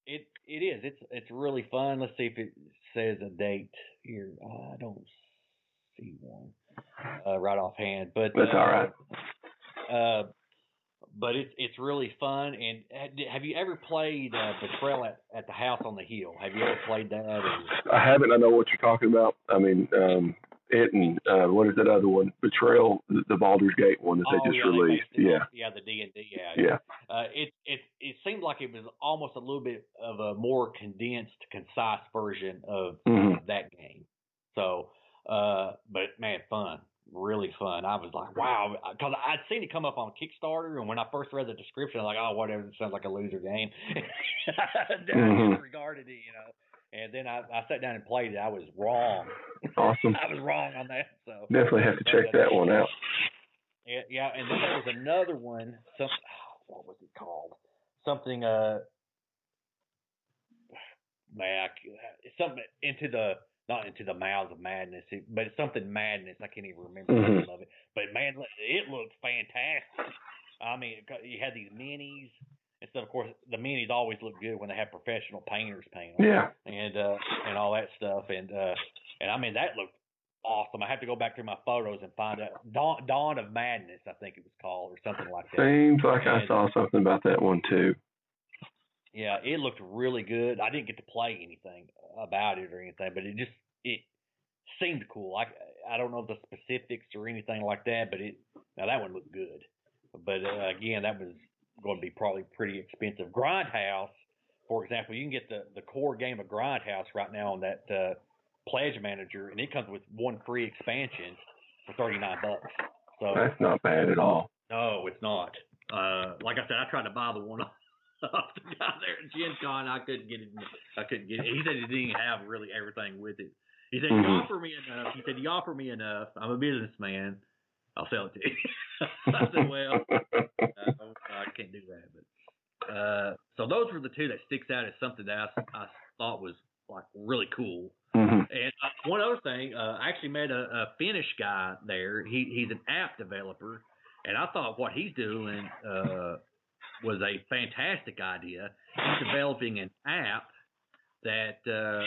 It it is. It's it's really fun. Let's see if it says a date here. I don't see one uh, right offhand, but that's uh, all right. Uh, but it's it's really fun. And have you ever played uh, Betrayal at, at the House on the Hill? Have you ever played that? Or? I haven't. I know what you're talking about. I mean, um, it and uh, what is that other one? Betrayal, the Baldur's Gate one that oh, they just yeah, released. They yeah. Yeah, the D and D. Yeah. Yeah. Uh, it it it seemed like it was almost a little bit of a more condensed, concise version of mm-hmm. that game. So, uh, but man, fun really fun. I was like, wow, because I'd seen it come up on Kickstarter, and when I first read the description, I was like, oh, whatever, it sounds like a loser game. <laughs> I mm-hmm. disregarded it, you know. And then I, I sat down and played it. I was wrong. Awesome. <laughs> I was wrong on that. So definitely have to check that one out. Yeah, yeah. And then there was another one. Some <sighs> what was it called? Something. Uh, man, something into the not into the mouths of madness, but it's something madness. I can't even remember mm-hmm. the name of it. But man, it looked fantastic. I mean, you had these minis. Instead, of course, the minis always look good when they have professional painters paint them. Yeah. And uh, and all that stuff, and uh, and I mean that looked awesome. I have to go back through my photos and find out Dawn, Dawn of Madness, I think it was called, or something like that. Seems like and, I saw something about that one too. Yeah, it looked really good. I didn't get to play anything about it or anything, but it just it seemed cool. I I don't know the specifics or anything like that, but it now that one looked good. But uh, again, that was going to be probably pretty expensive. Grindhouse, for example, you can get the the core game of Grindhouse right now on that uh, Pledge Manager, and it comes with one free expansion for thirty nine bucks. So that's not bad at all. No, it's not. Uh, like I said, I tried to buy the one <laughs> off the guy there at Gen Con. I couldn't get it. I couldn't get it. He said he didn't have really everything with it. He said, mm-hmm. "You offer me enough." He said, "You offer me enough. I'm a businessman. I'll sell it to you." <laughs> <laughs> I said, "Well, uh, I can't do that." But uh, so those were the two that sticks out as something that I, I thought was like really cool. Mm-hmm. And uh, one other thing, uh, I actually met a, a Finnish guy there. He he's an app developer, and I thought what he's doing uh, was a fantastic idea. He's developing an app that uh,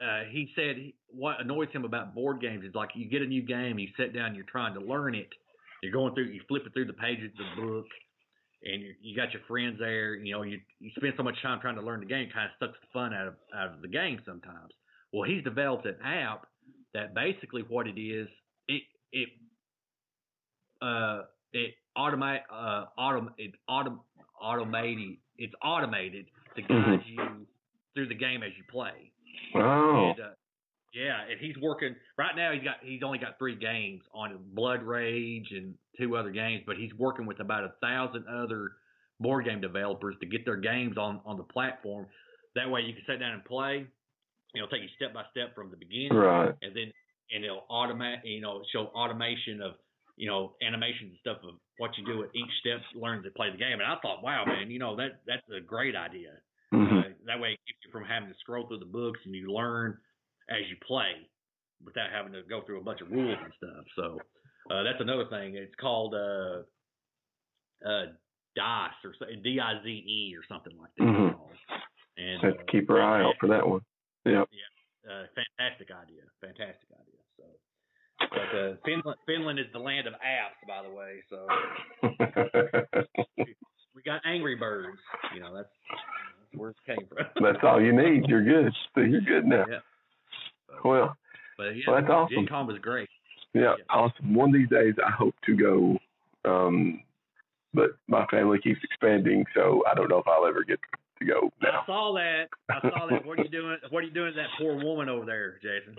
uh, he said what annoys him about board games is like you get a new game, you sit down, you're trying to learn it, you're going through, you flip it through the pages of the book, and you, you got your friends there. You know, you you spend so much time trying to learn the game, kind of sucks the fun out of out of the game sometimes. Well, he's developed an app that basically what it is, it it uh it automate uh autom it autom automated it's automated to guide mm-hmm. you through the game as you play. Oh. And, uh, yeah, and he's working right now. He's got he's only got three games on Blood Rage and two other games, but he's working with about a thousand other board game developers to get their games on on the platform. That way, you can sit down and play. You know, take you step by step from the beginning, right? And then and it'll automate. You know, show automation of you know animations and stuff of what you do at each step, learn to play the game. And I thought, wow, man, you know that that's a great idea. Mm-hmm. Uh, that way, it keeps you from having to scroll through the books and you learn as you play without having to go through a bunch of rules and stuff. So uh, that's another thing. It's called uh, uh, DICE or D I Z E or something like that. Mm-hmm. And Have to uh, keep your eye out for that one. Yeah. Yeah. Uh, fantastic idea. Fantastic idea. So, but uh, Finland, Finland is the land of apps, by the way. So <laughs> we got Angry Birds. You know, that's where it came from. <laughs> that's all you need. You're good. <laughs> You're good now. Yeah. well, but yeah, well, that's awesome. Gen was great. Yeah, yeah, awesome. One of these days, I hope to go. Um, but my family keeps expanding, so I don't know if I'll ever get to go now. I saw that. I saw that. What are you <laughs> doing? What are you doing to that poor woman over there, Jason?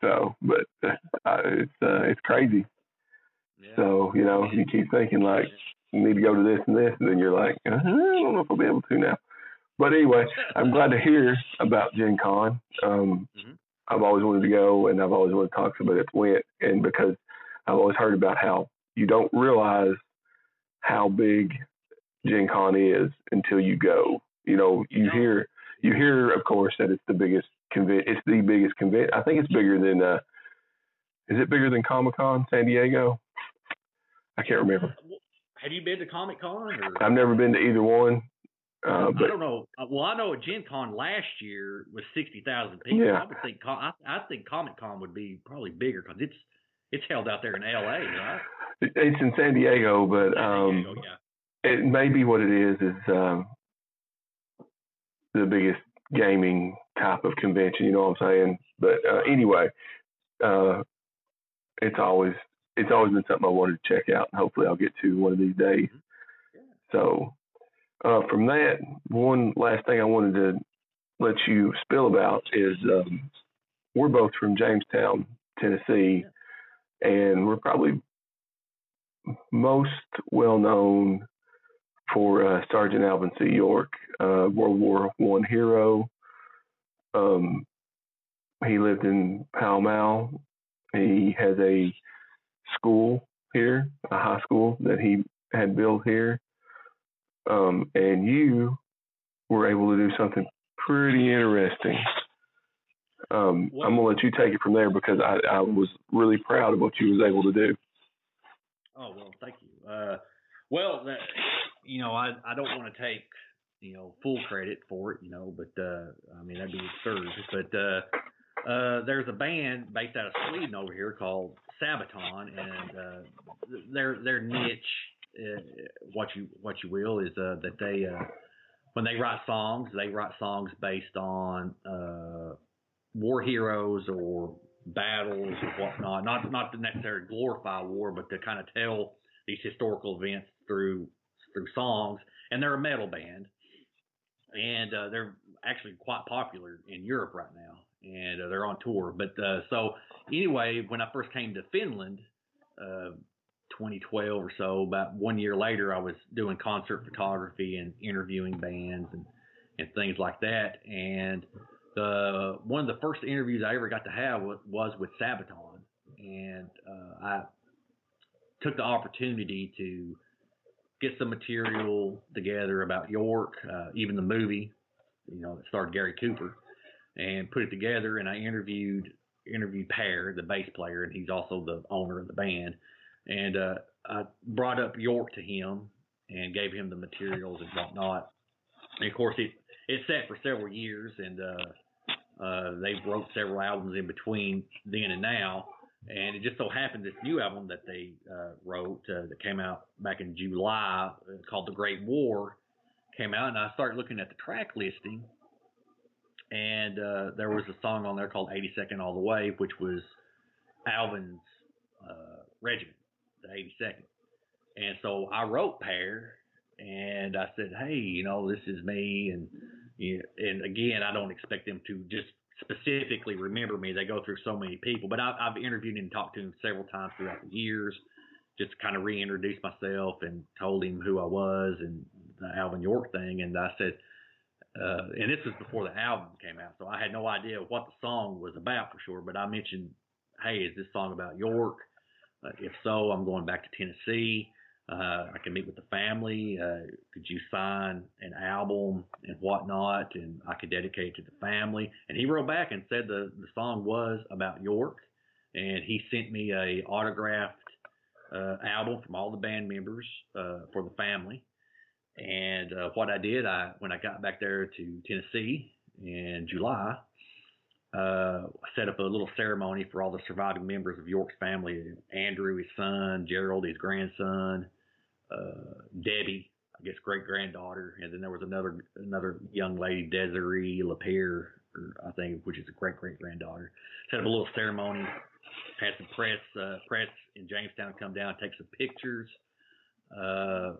so, but uh, it's uh, it's crazy. Yeah. So you know, you keep thinking like you need to go to this and this, and then you're like, uh, I don't know if I'll be able to now. But anyway, I'm glad to hear about Gen Con. Um, mm-hmm. I've always wanted to go, and I've always wanted to talk to somebody that's went, and because I've always heard about how you don't realize how big Gen Con is until you go. You know, you hear you hear, of course, that it's the biggest convent. It's the biggest convent. I think it's bigger than. Uh, is it bigger than Comic Con San Diego? I can't remember. Have you been to Comic Con? I've never been to either one. Uh, but, I don't know. Uh, well, I know at Gen Con last year was sixty thousand people. Yeah. I would think I, I think Comic Con would be probably bigger because it's it's held out there in L.A. Right? It's in San Diego, but um, Diego, yeah. it may be what it is is um, the biggest gaming type of convention. You know what I'm saying? But uh, anyway, uh, it's always it's always been something I wanted to check out, and hopefully I'll get to one of these days. Mm-hmm. So uh, from that, one last thing I wanted to let you spill about is um, we're both from Jamestown, Tennessee, and we're probably most well known for uh, Sergeant Alvin C. York, uh, World War One hero. Um, he lived in Pall Mall. He has a school here, a high school that he had built here. Um, and you were able to do something pretty interesting. Um, I'm gonna let you take it from there because I, I was really proud of what you was able to do. Oh well, thank you. Uh, well, that, you know, I I don't want to take you know full credit for it, you know, but uh, I mean that'd be absurd. But uh, uh, there's a band based out of Sweden over here called Sabaton, and uh, their their niche, uh, what you what you will, is uh, that they uh, when they write songs, they write songs based on uh, war heroes or battles or whatnot. Not not to necessarily glorify war, but to kind of tell these historical events through through songs. And they're a metal band, and uh, they're actually quite popular in Europe right now and uh, they're on tour. But uh, so anyway, when I first came to Finland, uh, 2012 or so, about one year later, I was doing concert photography and interviewing bands and and things like that. And the one of the first interviews I ever got to have was, was with Sabaton, and uh, I took the opportunity to get some material together about York, uh, even the movie, you know, that starred Gary Cooper and put it together. And I interviewed interviewed Per, the bass player, and he's also the owner of the band. And uh, I brought up York to him and gave him the materials and whatnot. And of course, it it sat for several years, and uh, uh, they wrote several albums in between then and now. And it just so happened this new album that they uh, wrote uh, that came out back in July uh, called The Great War came out, and I started looking at the track listing, and uh, there was a song on there called 82nd All the Way, which was Alvin's uh, regiment, the 82nd. And so I wrote Per, and I said, hey, you know, this is me, and you and again, I don't expect them to just specifically remember me. They go through so many people, but I, I've interviewed and talked to him several times throughout the years, just kind of reintroduced myself and told him who I was and the Alvin York thing, and I said uh, and this was before the album came out, so I had no idea what the song was about for sure. But I mentioned, hey, is this song about York? Uh, if so, I'm going back to Tennessee. Uh, I can meet with the family. Uh, could you sign an album and whatnot? And I could dedicate it to the family. And he wrote back and said the, the song was about York. And he sent me a autographed uh, album from all the band members uh, for the family. And uh, what I did, I when I got back there to Tennessee in July, uh, I set up a little ceremony for all the surviving members of York's family: Andrew, his son, Gerald, his grandson, uh, Debbie, I guess great granddaughter, and then there was another another young lady, Desiree Lapierre, I think, which is a great great granddaughter. Set up a little ceremony, had some press uh, press in Jamestown come down, take some pictures. Uh,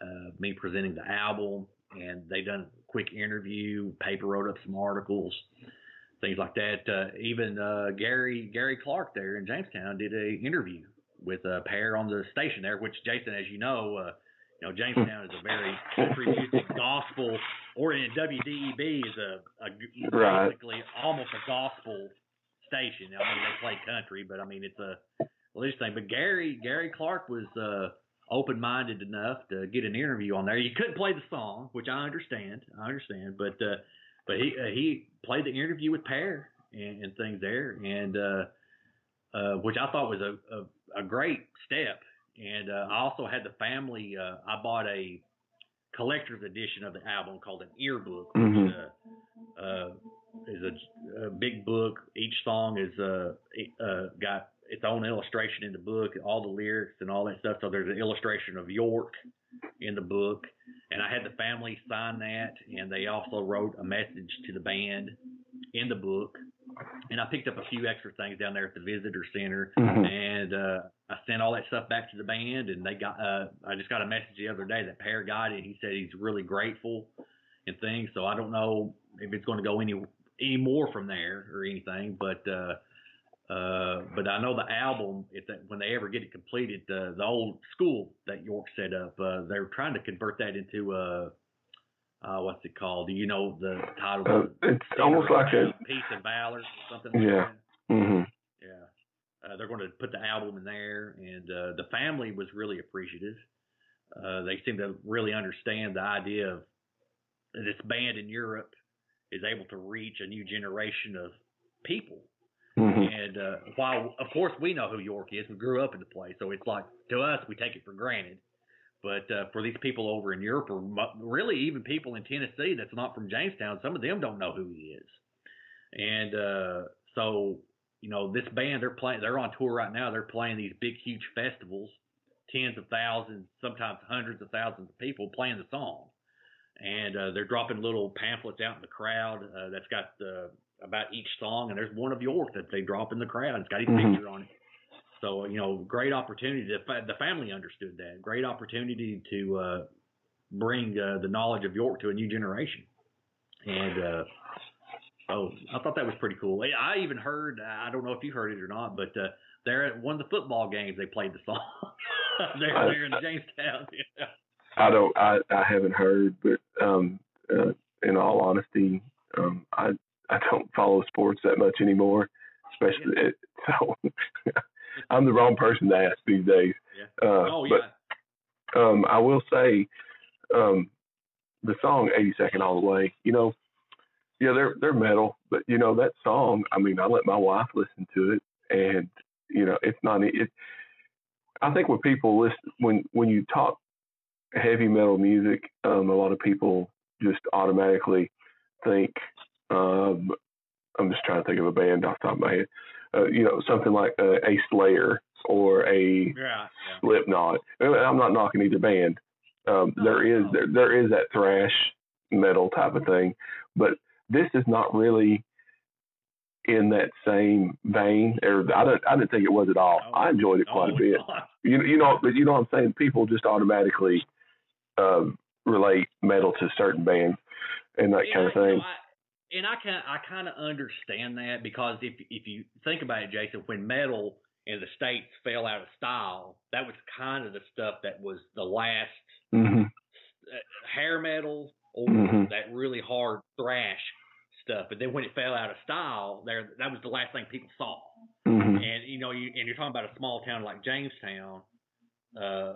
uh, me presenting the album, and they done a quick interview. Paper wrote up some articles, things like that. Uh, even uh, Gary Gary Clark there in Jamestown did a interview with a pair on the station there, which Jason, as you know, uh, you know Jamestown is a very country music <laughs> gospel oriented. WDEB is a, a right. basically almost a gospel station. I mean, they play country, but I mean it's a religious thing. But Gary Gary Clark was uh, open minded enough to get an interview on there. You couldn't play the song, which I understand. I understand, but uh, but he uh, he played the interview with Per and, and things there, and uh, uh, which I thought was a, a, a great step. And uh, I also had the family. Uh, I bought a collector's edition of the album called an earbook, which Mhm. uh, uh, is a, a big book. Each song is uh, uh, got its own illustration in the book, all the lyrics and all that stuff. So there's an illustration of York in the book, and I had the family sign that, and they also wrote a message to the band in the book. And I picked up a few extra things down there at the visitor center, Mhm. and uh, I sent all that stuff back to the band, and they got. Uh, I just got a message the other day that Per got it. He said he's really grateful and things. So I don't know if it's going to go any any more from there or anything, but. uh uh, but I know the album, if that, when they ever get it completed, uh, the old school that York set up, uh, they're trying to convert that into a, uh, what's it called? Do you know the title? Uh, of it? it's almost like a Peace and Valor, or something. Yeah. Like that. mhm. Yeah. Uh, they're going to put the album in there, and uh, the family was really appreciative. Uh, they seem to really understand the idea of this band in Europe is able to reach a new generation of people. Mhm. And uh, while, of course, we know who York is, we grew up in the place, so it's like to us, we take it for granted. But uh, for these people over in Europe, or really even people in Tennessee that's not from Jamestown, some of them don't know who he is. And uh, so, you know, this band they're playing, they're on tour right now. They're playing these big, huge festivals, tens of thousands, sometimes hundreds of thousands of people playing the song. And uh, they're dropping little pamphlets out in the crowd uh, that's got uh, about each song, and there's one of York that they drop in the crowd. It's got his Mhm. picture on it. So you know, great opportunity. The, fa- the family understood that. Great opportunity to uh, bring uh, the knowledge of York to a new generation. And uh, oh, I thought that was pretty cool. I even heard. I don't know if you heard it or not, but uh, they're at one of the football games. They played the song. <laughs> they're I- there in Jamestown. <laughs> Yeah. I don't. I I haven't heard, but um, uh, in all honesty, um, I I don't follow sports that much anymore, especially it, <laughs> so. I'm the wrong person to ask these days. Yeah. Uh, oh but um, I will say, um, the song "80 Second All the Way." You know, yeah, they're they're metal, but you know that song. I mean, I let my wife listen to it, and you know, it's not it. I think when people listen, when when you talk heavy metal music, um, a lot of people just automatically think. Um, I'm just trying to think of a band off the top of my head. Uh, you know, something like uh, a Slayer or a Yeah. yeah. Slipknot. I'm not knocking either band. Um, No, there is no. there there is that thrash metal type of thing, but this is not really in that same vein. Or I don't I didn't think it was at all. No. I enjoyed it quite a bit. <laughs> You you know but you know what I'm saying. People just automatically um, relate metal to certain bands and that Yeah, kind of you know, thing. I, and I kind I kind of understand that because if if you think about it, Jason, when metal in the states fell out of style, that was kind of the stuff that was the last hmm uh, hair metal or Mhm. that really hard thrash stuff. But then when it fell out of style, there that was the last thing people saw. hmm And you know, you and you're talking about a small town like Jamestown. Uh,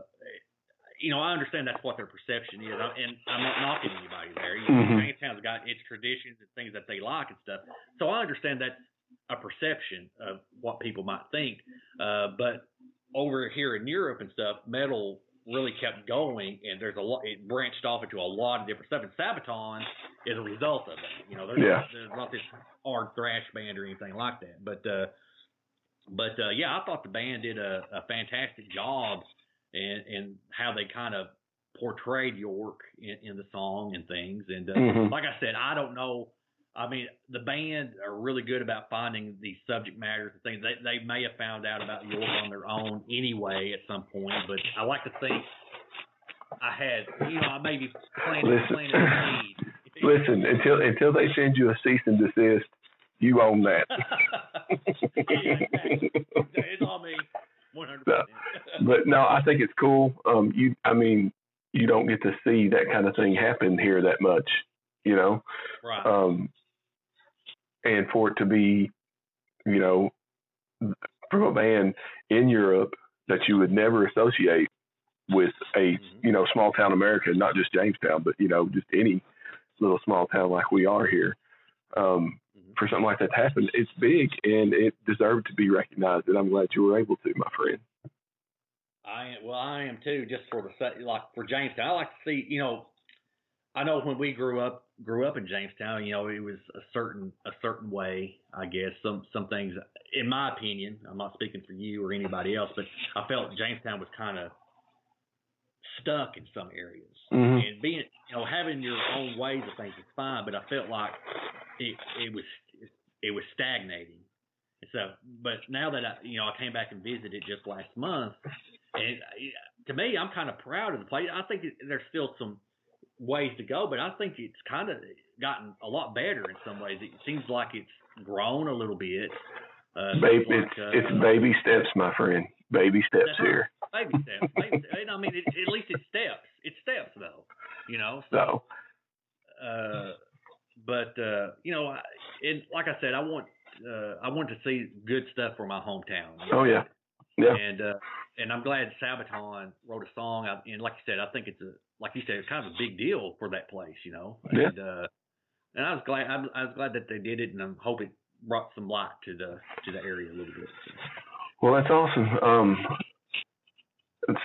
you know, I understand that's what their perception is, and I'm not knocking anybody there. You know, Mhm. Jamestown's got its traditions and things that they like and stuff. So I understand that's a perception of what people might think. Uh, but over here in Europe and stuff, metal really kept going, and there's a lot. It branched off into a lot of different stuff. And Sabaton is a result of that. You know, there's, Yeah. not, there's not this hard thrash band or anything like that. But uh, but uh, yeah, I thought the band did a, a fantastic job in, in how they kind of portrayed York in, in the song and things. And uh, Mhm. like I said, I don't know. I mean, the band are really good about finding these subject matters and things. They they may have found out about York on their own anyway at some point, but I like to think I had, you know, I maybe planted Listen. planted a. <laughs> Listen, until until they send you a cease and desist, you own that. <laughs> yeah, exactly. it's on me. One hundred percent. But no, I think it's cool. Um, you, I mean, you don't get to see that kind of thing happen here that much, you know. Right. Um, and for it to be, you know, from a band in Europe that you would never associate with a mm-hmm. you know small town America, not just Jamestown, but you know just any little small town like we are here. Um. For something like that to happen, it's big and it deserved to be recognized, and I'm glad you were able to, my friend. I well, I am too. Just for the like for Jamestown, I like to see. You know, I know when we grew up, grew up in Jamestown, you know, it was a certain a certain way. I guess some some things, in my opinion, I'm not speaking for you or anybody else, but I felt Jamestown was kind of stuck in some areas. Mm-hmm. And being, you know, having your own ways of things is fine, but I felt like it it was it was stagnating. So, but now that I, you know, I came back and visited just last month, and to me, I'm kind of proud of the place. I think there's still some ways to go, but I think it's kind of gotten a lot better in some ways. It seems like it's grown a little bit. Uh, baby, like, it's, uh, it's baby steps, my friend. Baby steps here. Baby steps. Baby. I mean, it, at least it's steps. It's steps, though. You know. <laughs> So. Uh, but uh, you know, and like I said, I want uh, I want to see good stuff for my hometown. You know? Oh yeah. Yeah. And uh, and I'm glad Sabaton wrote a song. I, and like you said, I think it's a like you said, it's kind of a big deal for that place, you know. Yeah. And uh, and I was glad I, I was glad that they did it, and I hope it brought some light to the to the area a little bit. Well, that's awesome. Um,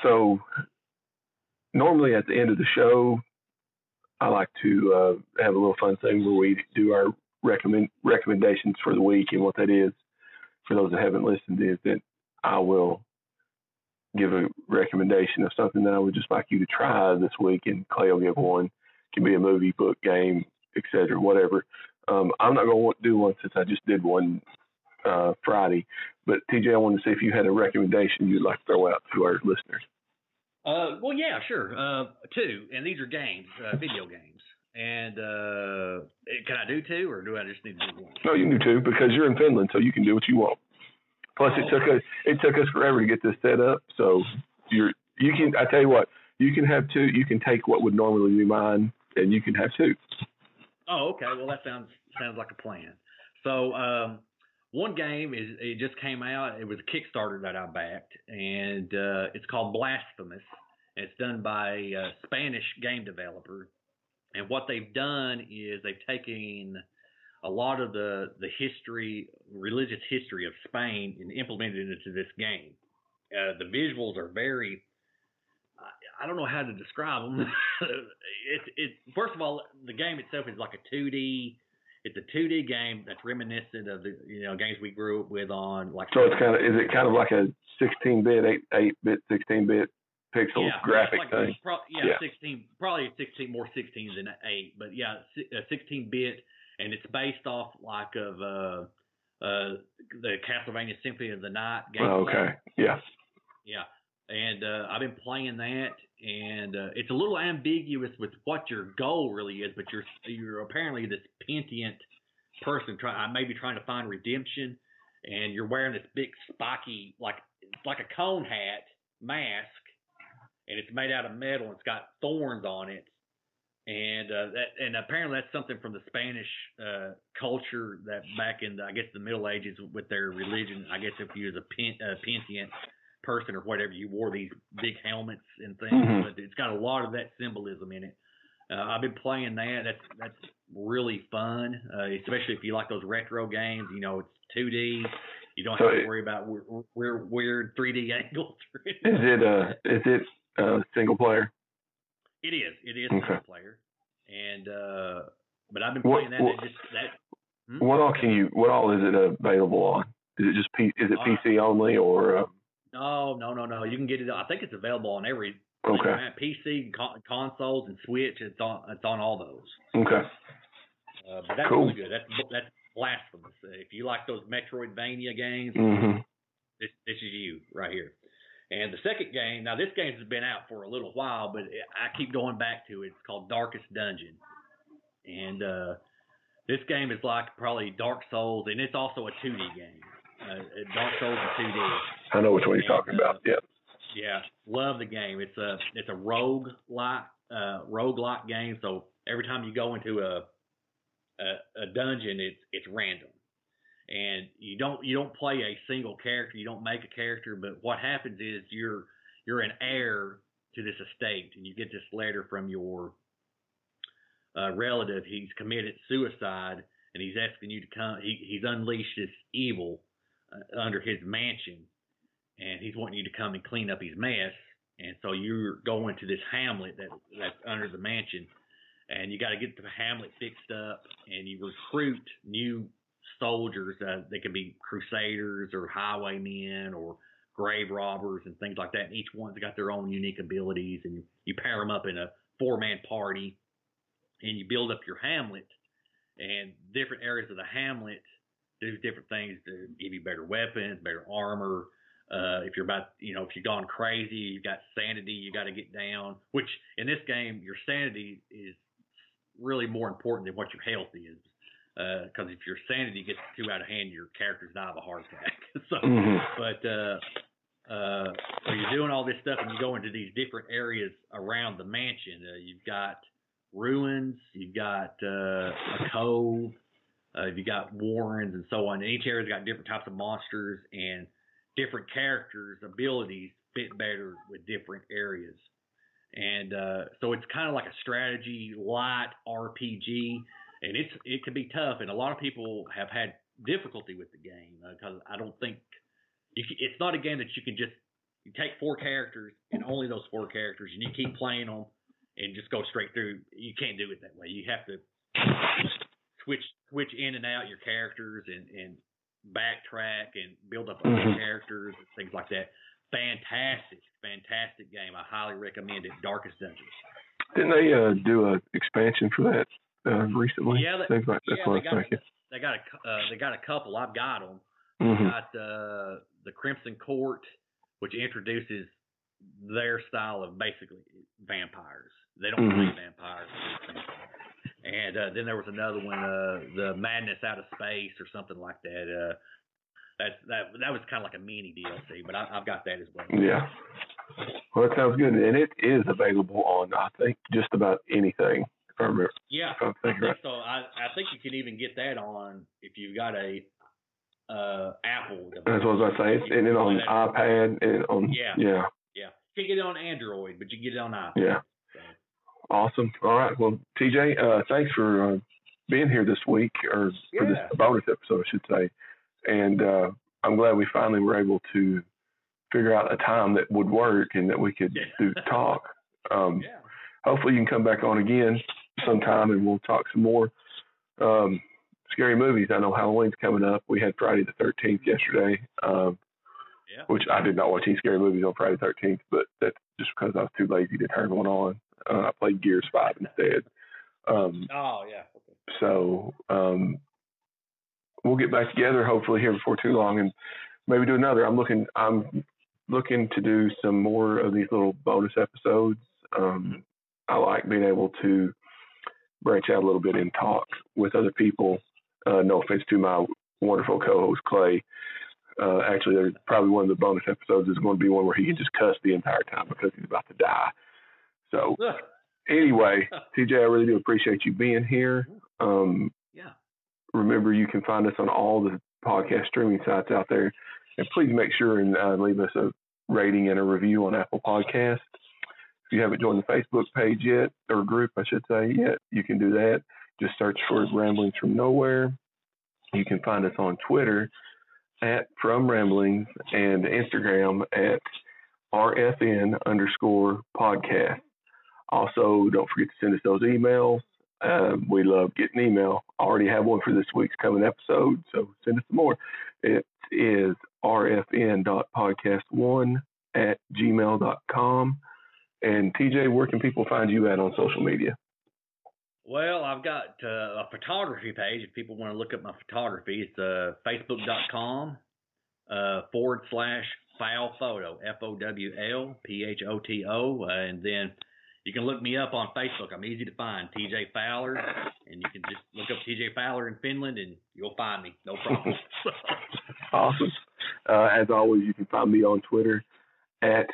so normally at the end of the show, I like to uh, have a little fun thing where we do our recommend recommendations for the week, and what that is, for those that haven't listened, is that I will give a recommendation of something that I would just like you to try this week, and Clay will give one. Can be a movie, book, game, etc., whatever. Um, I'm not going to do one since I just did one uh, Friday. But TJ, I wanted to see if you had a recommendation you'd like to throw out to our listeners. Uh, well, yeah, sure. Uh, two, and these are games, uh, video games. And uh, can I do two, or do I just need to do one? No, you can do two because you're in Finland, so you can do what you want. Plus, oh, it took us it took us forever to get this set up. So you're you can I tell you what you can have two. You can take what would normally be mine, and you can have two. Oh, okay. Well, that sounds sounds like a plan. So um, one game is it just came out. It was a Kickstarter that I backed, and uh, it's called Blasphemous. It's done by a Spanish game developer, and what they've done is they've taken a lot of the the history, religious history of Spain, and implemented it into this game. Uh, the visuals are very I don't know how to describe them. <laughs> it's it first of all the game itself is like a 2D. It's a 2D game that's reminiscent of the you know games we grew up with on like. So it's kind of is it kind of like a 16-bit, 8 8 bit, 16-bit pixel yeah, graphic like thing? Pro, yeah, yeah, 16 probably a 16 more 16 than 8, but yeah, a 16-bit and it's based off like of uh uh the Castlevania Symphony of the Night game. Oh, okay. Yeah. Yeah. And uh, I've been playing that, and uh, it's a little ambiguous with what your goal really is, but you're you're apparently this penitent person trying, maybe trying to find redemption, and you're wearing this big spiky like like a cone hat mask, and it's made out of metal. and It's got thorns on it, and uh, that and apparently that's something from the Spanish uh, culture that back in the, I guess the Middle Ages with their religion. I guess if you was a pen, uh, penitent person or whatever, you wore these big helmets and things. Mm-hmm. But it's got a lot of that symbolism in it. Uh, I've been playing that. That's that's really fun, uh, especially if you like those retro games. You know, it's 2D. You don't have so to worry about weird, weird 3D angles. is it uh is it uh single player? It is. It is okay. single player, and uh, but I've been playing what, that. What, just that. Hmm? What all can you? What all is it available on? Is it just P, is it PC uh, only or? Uh, no, no, no, no. You can get it. I think it's available on every. Okay. PC, con- consoles, and Switch. It's on. It's on all those. Okay. Uh, but that's cool. really good. That's that's blasphemous. If you like those Metroidvania games, mm-hmm. this this is you right here. And the second game, now this game has been out for a little while, but I keep going back to it. It's called Darkest Dungeon, and uh, this game is like probably Dark Souls, and it's also a 2D game. Uh, Dark Souls in 2D. I know which one you're talking about. Yeah. Yeah, love the game. It's a it's a rogue like uh, rogue like game. So every time you go into a, a a dungeon, it's it's random, and you don't you don't play a single character. You don't make a character. But what happens is you're you're an heir to this estate, and you get this letter from your uh, relative. He's committed suicide, and he's asking you to come. He, he's unleashed this evil uh, under his mansion, and he's wanting you to come and clean up his mess. And so you're going to this hamlet that that's under the mansion, and you got to get the hamlet fixed up, and you recruit new soldiers. Uh, they can be crusaders or highwaymen or grave robbers and things like that. And each one's got their own unique abilities, and you, you pair them up in a four-man party, and you build up your hamlet. And different areas of the hamlet do different things to give you better weapons, better armor, uh, if you're about, you know, if you've gone crazy, you've got sanity, you got to get down. Which in this game, your sanity is really more important than what your health is. Because uh, if your sanity gets too out of hand, your characters die of a heart attack. <laughs> so, mm-hmm. but uh, uh, so you're doing all this stuff, and you go into these different areas around the mansion. Uh, you've got ruins, you've got uh, a cove, uh, you've got warrens, and so on. And each area's got different types of monsters and different characters' abilities fit better with different areas. And uh, so it's kind of like a strategy light RPG, and it's it can be tough. And a lot of people have had difficulty with the game because uh, I don't think it's not a game that you can just you take four characters and only those four characters, and you keep playing them and just go straight through. You can't do it that way. You have to switch switch in and out your characters and and backtrack and build up other mm-hmm. characters and things like that. Fantastic, fantastic game. I highly recommend it. Darkest Dungeons. Didn't they uh, do an expansion for that uh, recently? Yeah, they, like, yeah, they got, they got a uh, they got a couple. I've got them. Mm-hmm. Got uh, the Crimson Court, which introduces their style of basically vampires. They don't mm-hmm. play vampires. And uh, then there was another one, uh, the Madness Out of Space or something like that. Uh, that that that was kind of like a mini DLC, but I, have got that as well. Yeah. Well, that sounds good, and it is available on I think just about anything. If I remember. Yeah, I think right. so. I I think you can even get that on if you've got a uh Apple. Device. That's what I was about to say. It's and it on iPad and on yeah yeah yeah. You can get it on Android, but you can get it on iPad. Yeah. Awesome. All right. Well, TJ, uh, thanks for uh, being here this week, or yeah. for this bonus episode, I should say. And uh, I'm glad we finally were able to figure out a time that would work and that we could yeah. do talk. Um, yeah. Hopefully, you can come back on again sometime and we'll talk some more um, scary movies. I know Halloween's coming up. We had Friday the 13th yesterday, um, yeah. which I did not watch any scary movies on Friday the 13th, but that's just because I was too lazy to turn one on. Uh, I played Gears Five instead. Um, oh yeah. Okay. So um, we'll get back together hopefully here before too long, and maybe do another. I'm looking. I'm looking to do some more of these little bonus episodes. Um, I like being able to branch out a little bit and talk with other people. Uh, no offense to my wonderful co-host Clay. Uh, actually, there's probably one of the bonus episodes is going to be one where he can just cuss the entire time because he's about to die. So <laughs> anyway, TJ, I really do appreciate you being here. Um, yeah. Remember, you can find us on all the podcast streaming sites out there, and please make sure and uh, leave us a rating and a review on Apple Podcasts. If you haven't joined the Facebook page yet, or group, I should say, yet, you can do that. Just search for Ramblings from Nowhere. You can find us on Twitter at From Ramblings and Instagram at RFN underscore podcast. Also, don't forget to send us those emails. Um, we love getting email. I already have one for this week's coming episode, so send us some more. It is rfn.podcast1 at gmail.com. And TJ, where can people find you at on social media? Well, I've got uh, a photography page. If people want to look up my photography, it's uh, facebook.com uh, forward slash fowl photo, F O W L P H O T O. Uh, and then you can look me up on Facebook. I'm easy to find, TJ Fowler, and you can just look up TJ Fowler in Finland, and you'll find me, no problem. <laughs> awesome. Uh, as always, you can find me on Twitter at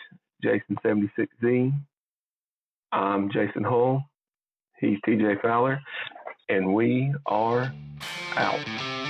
Jason76Z. I'm Jason Hull. He's TJ Fowler, and we are out.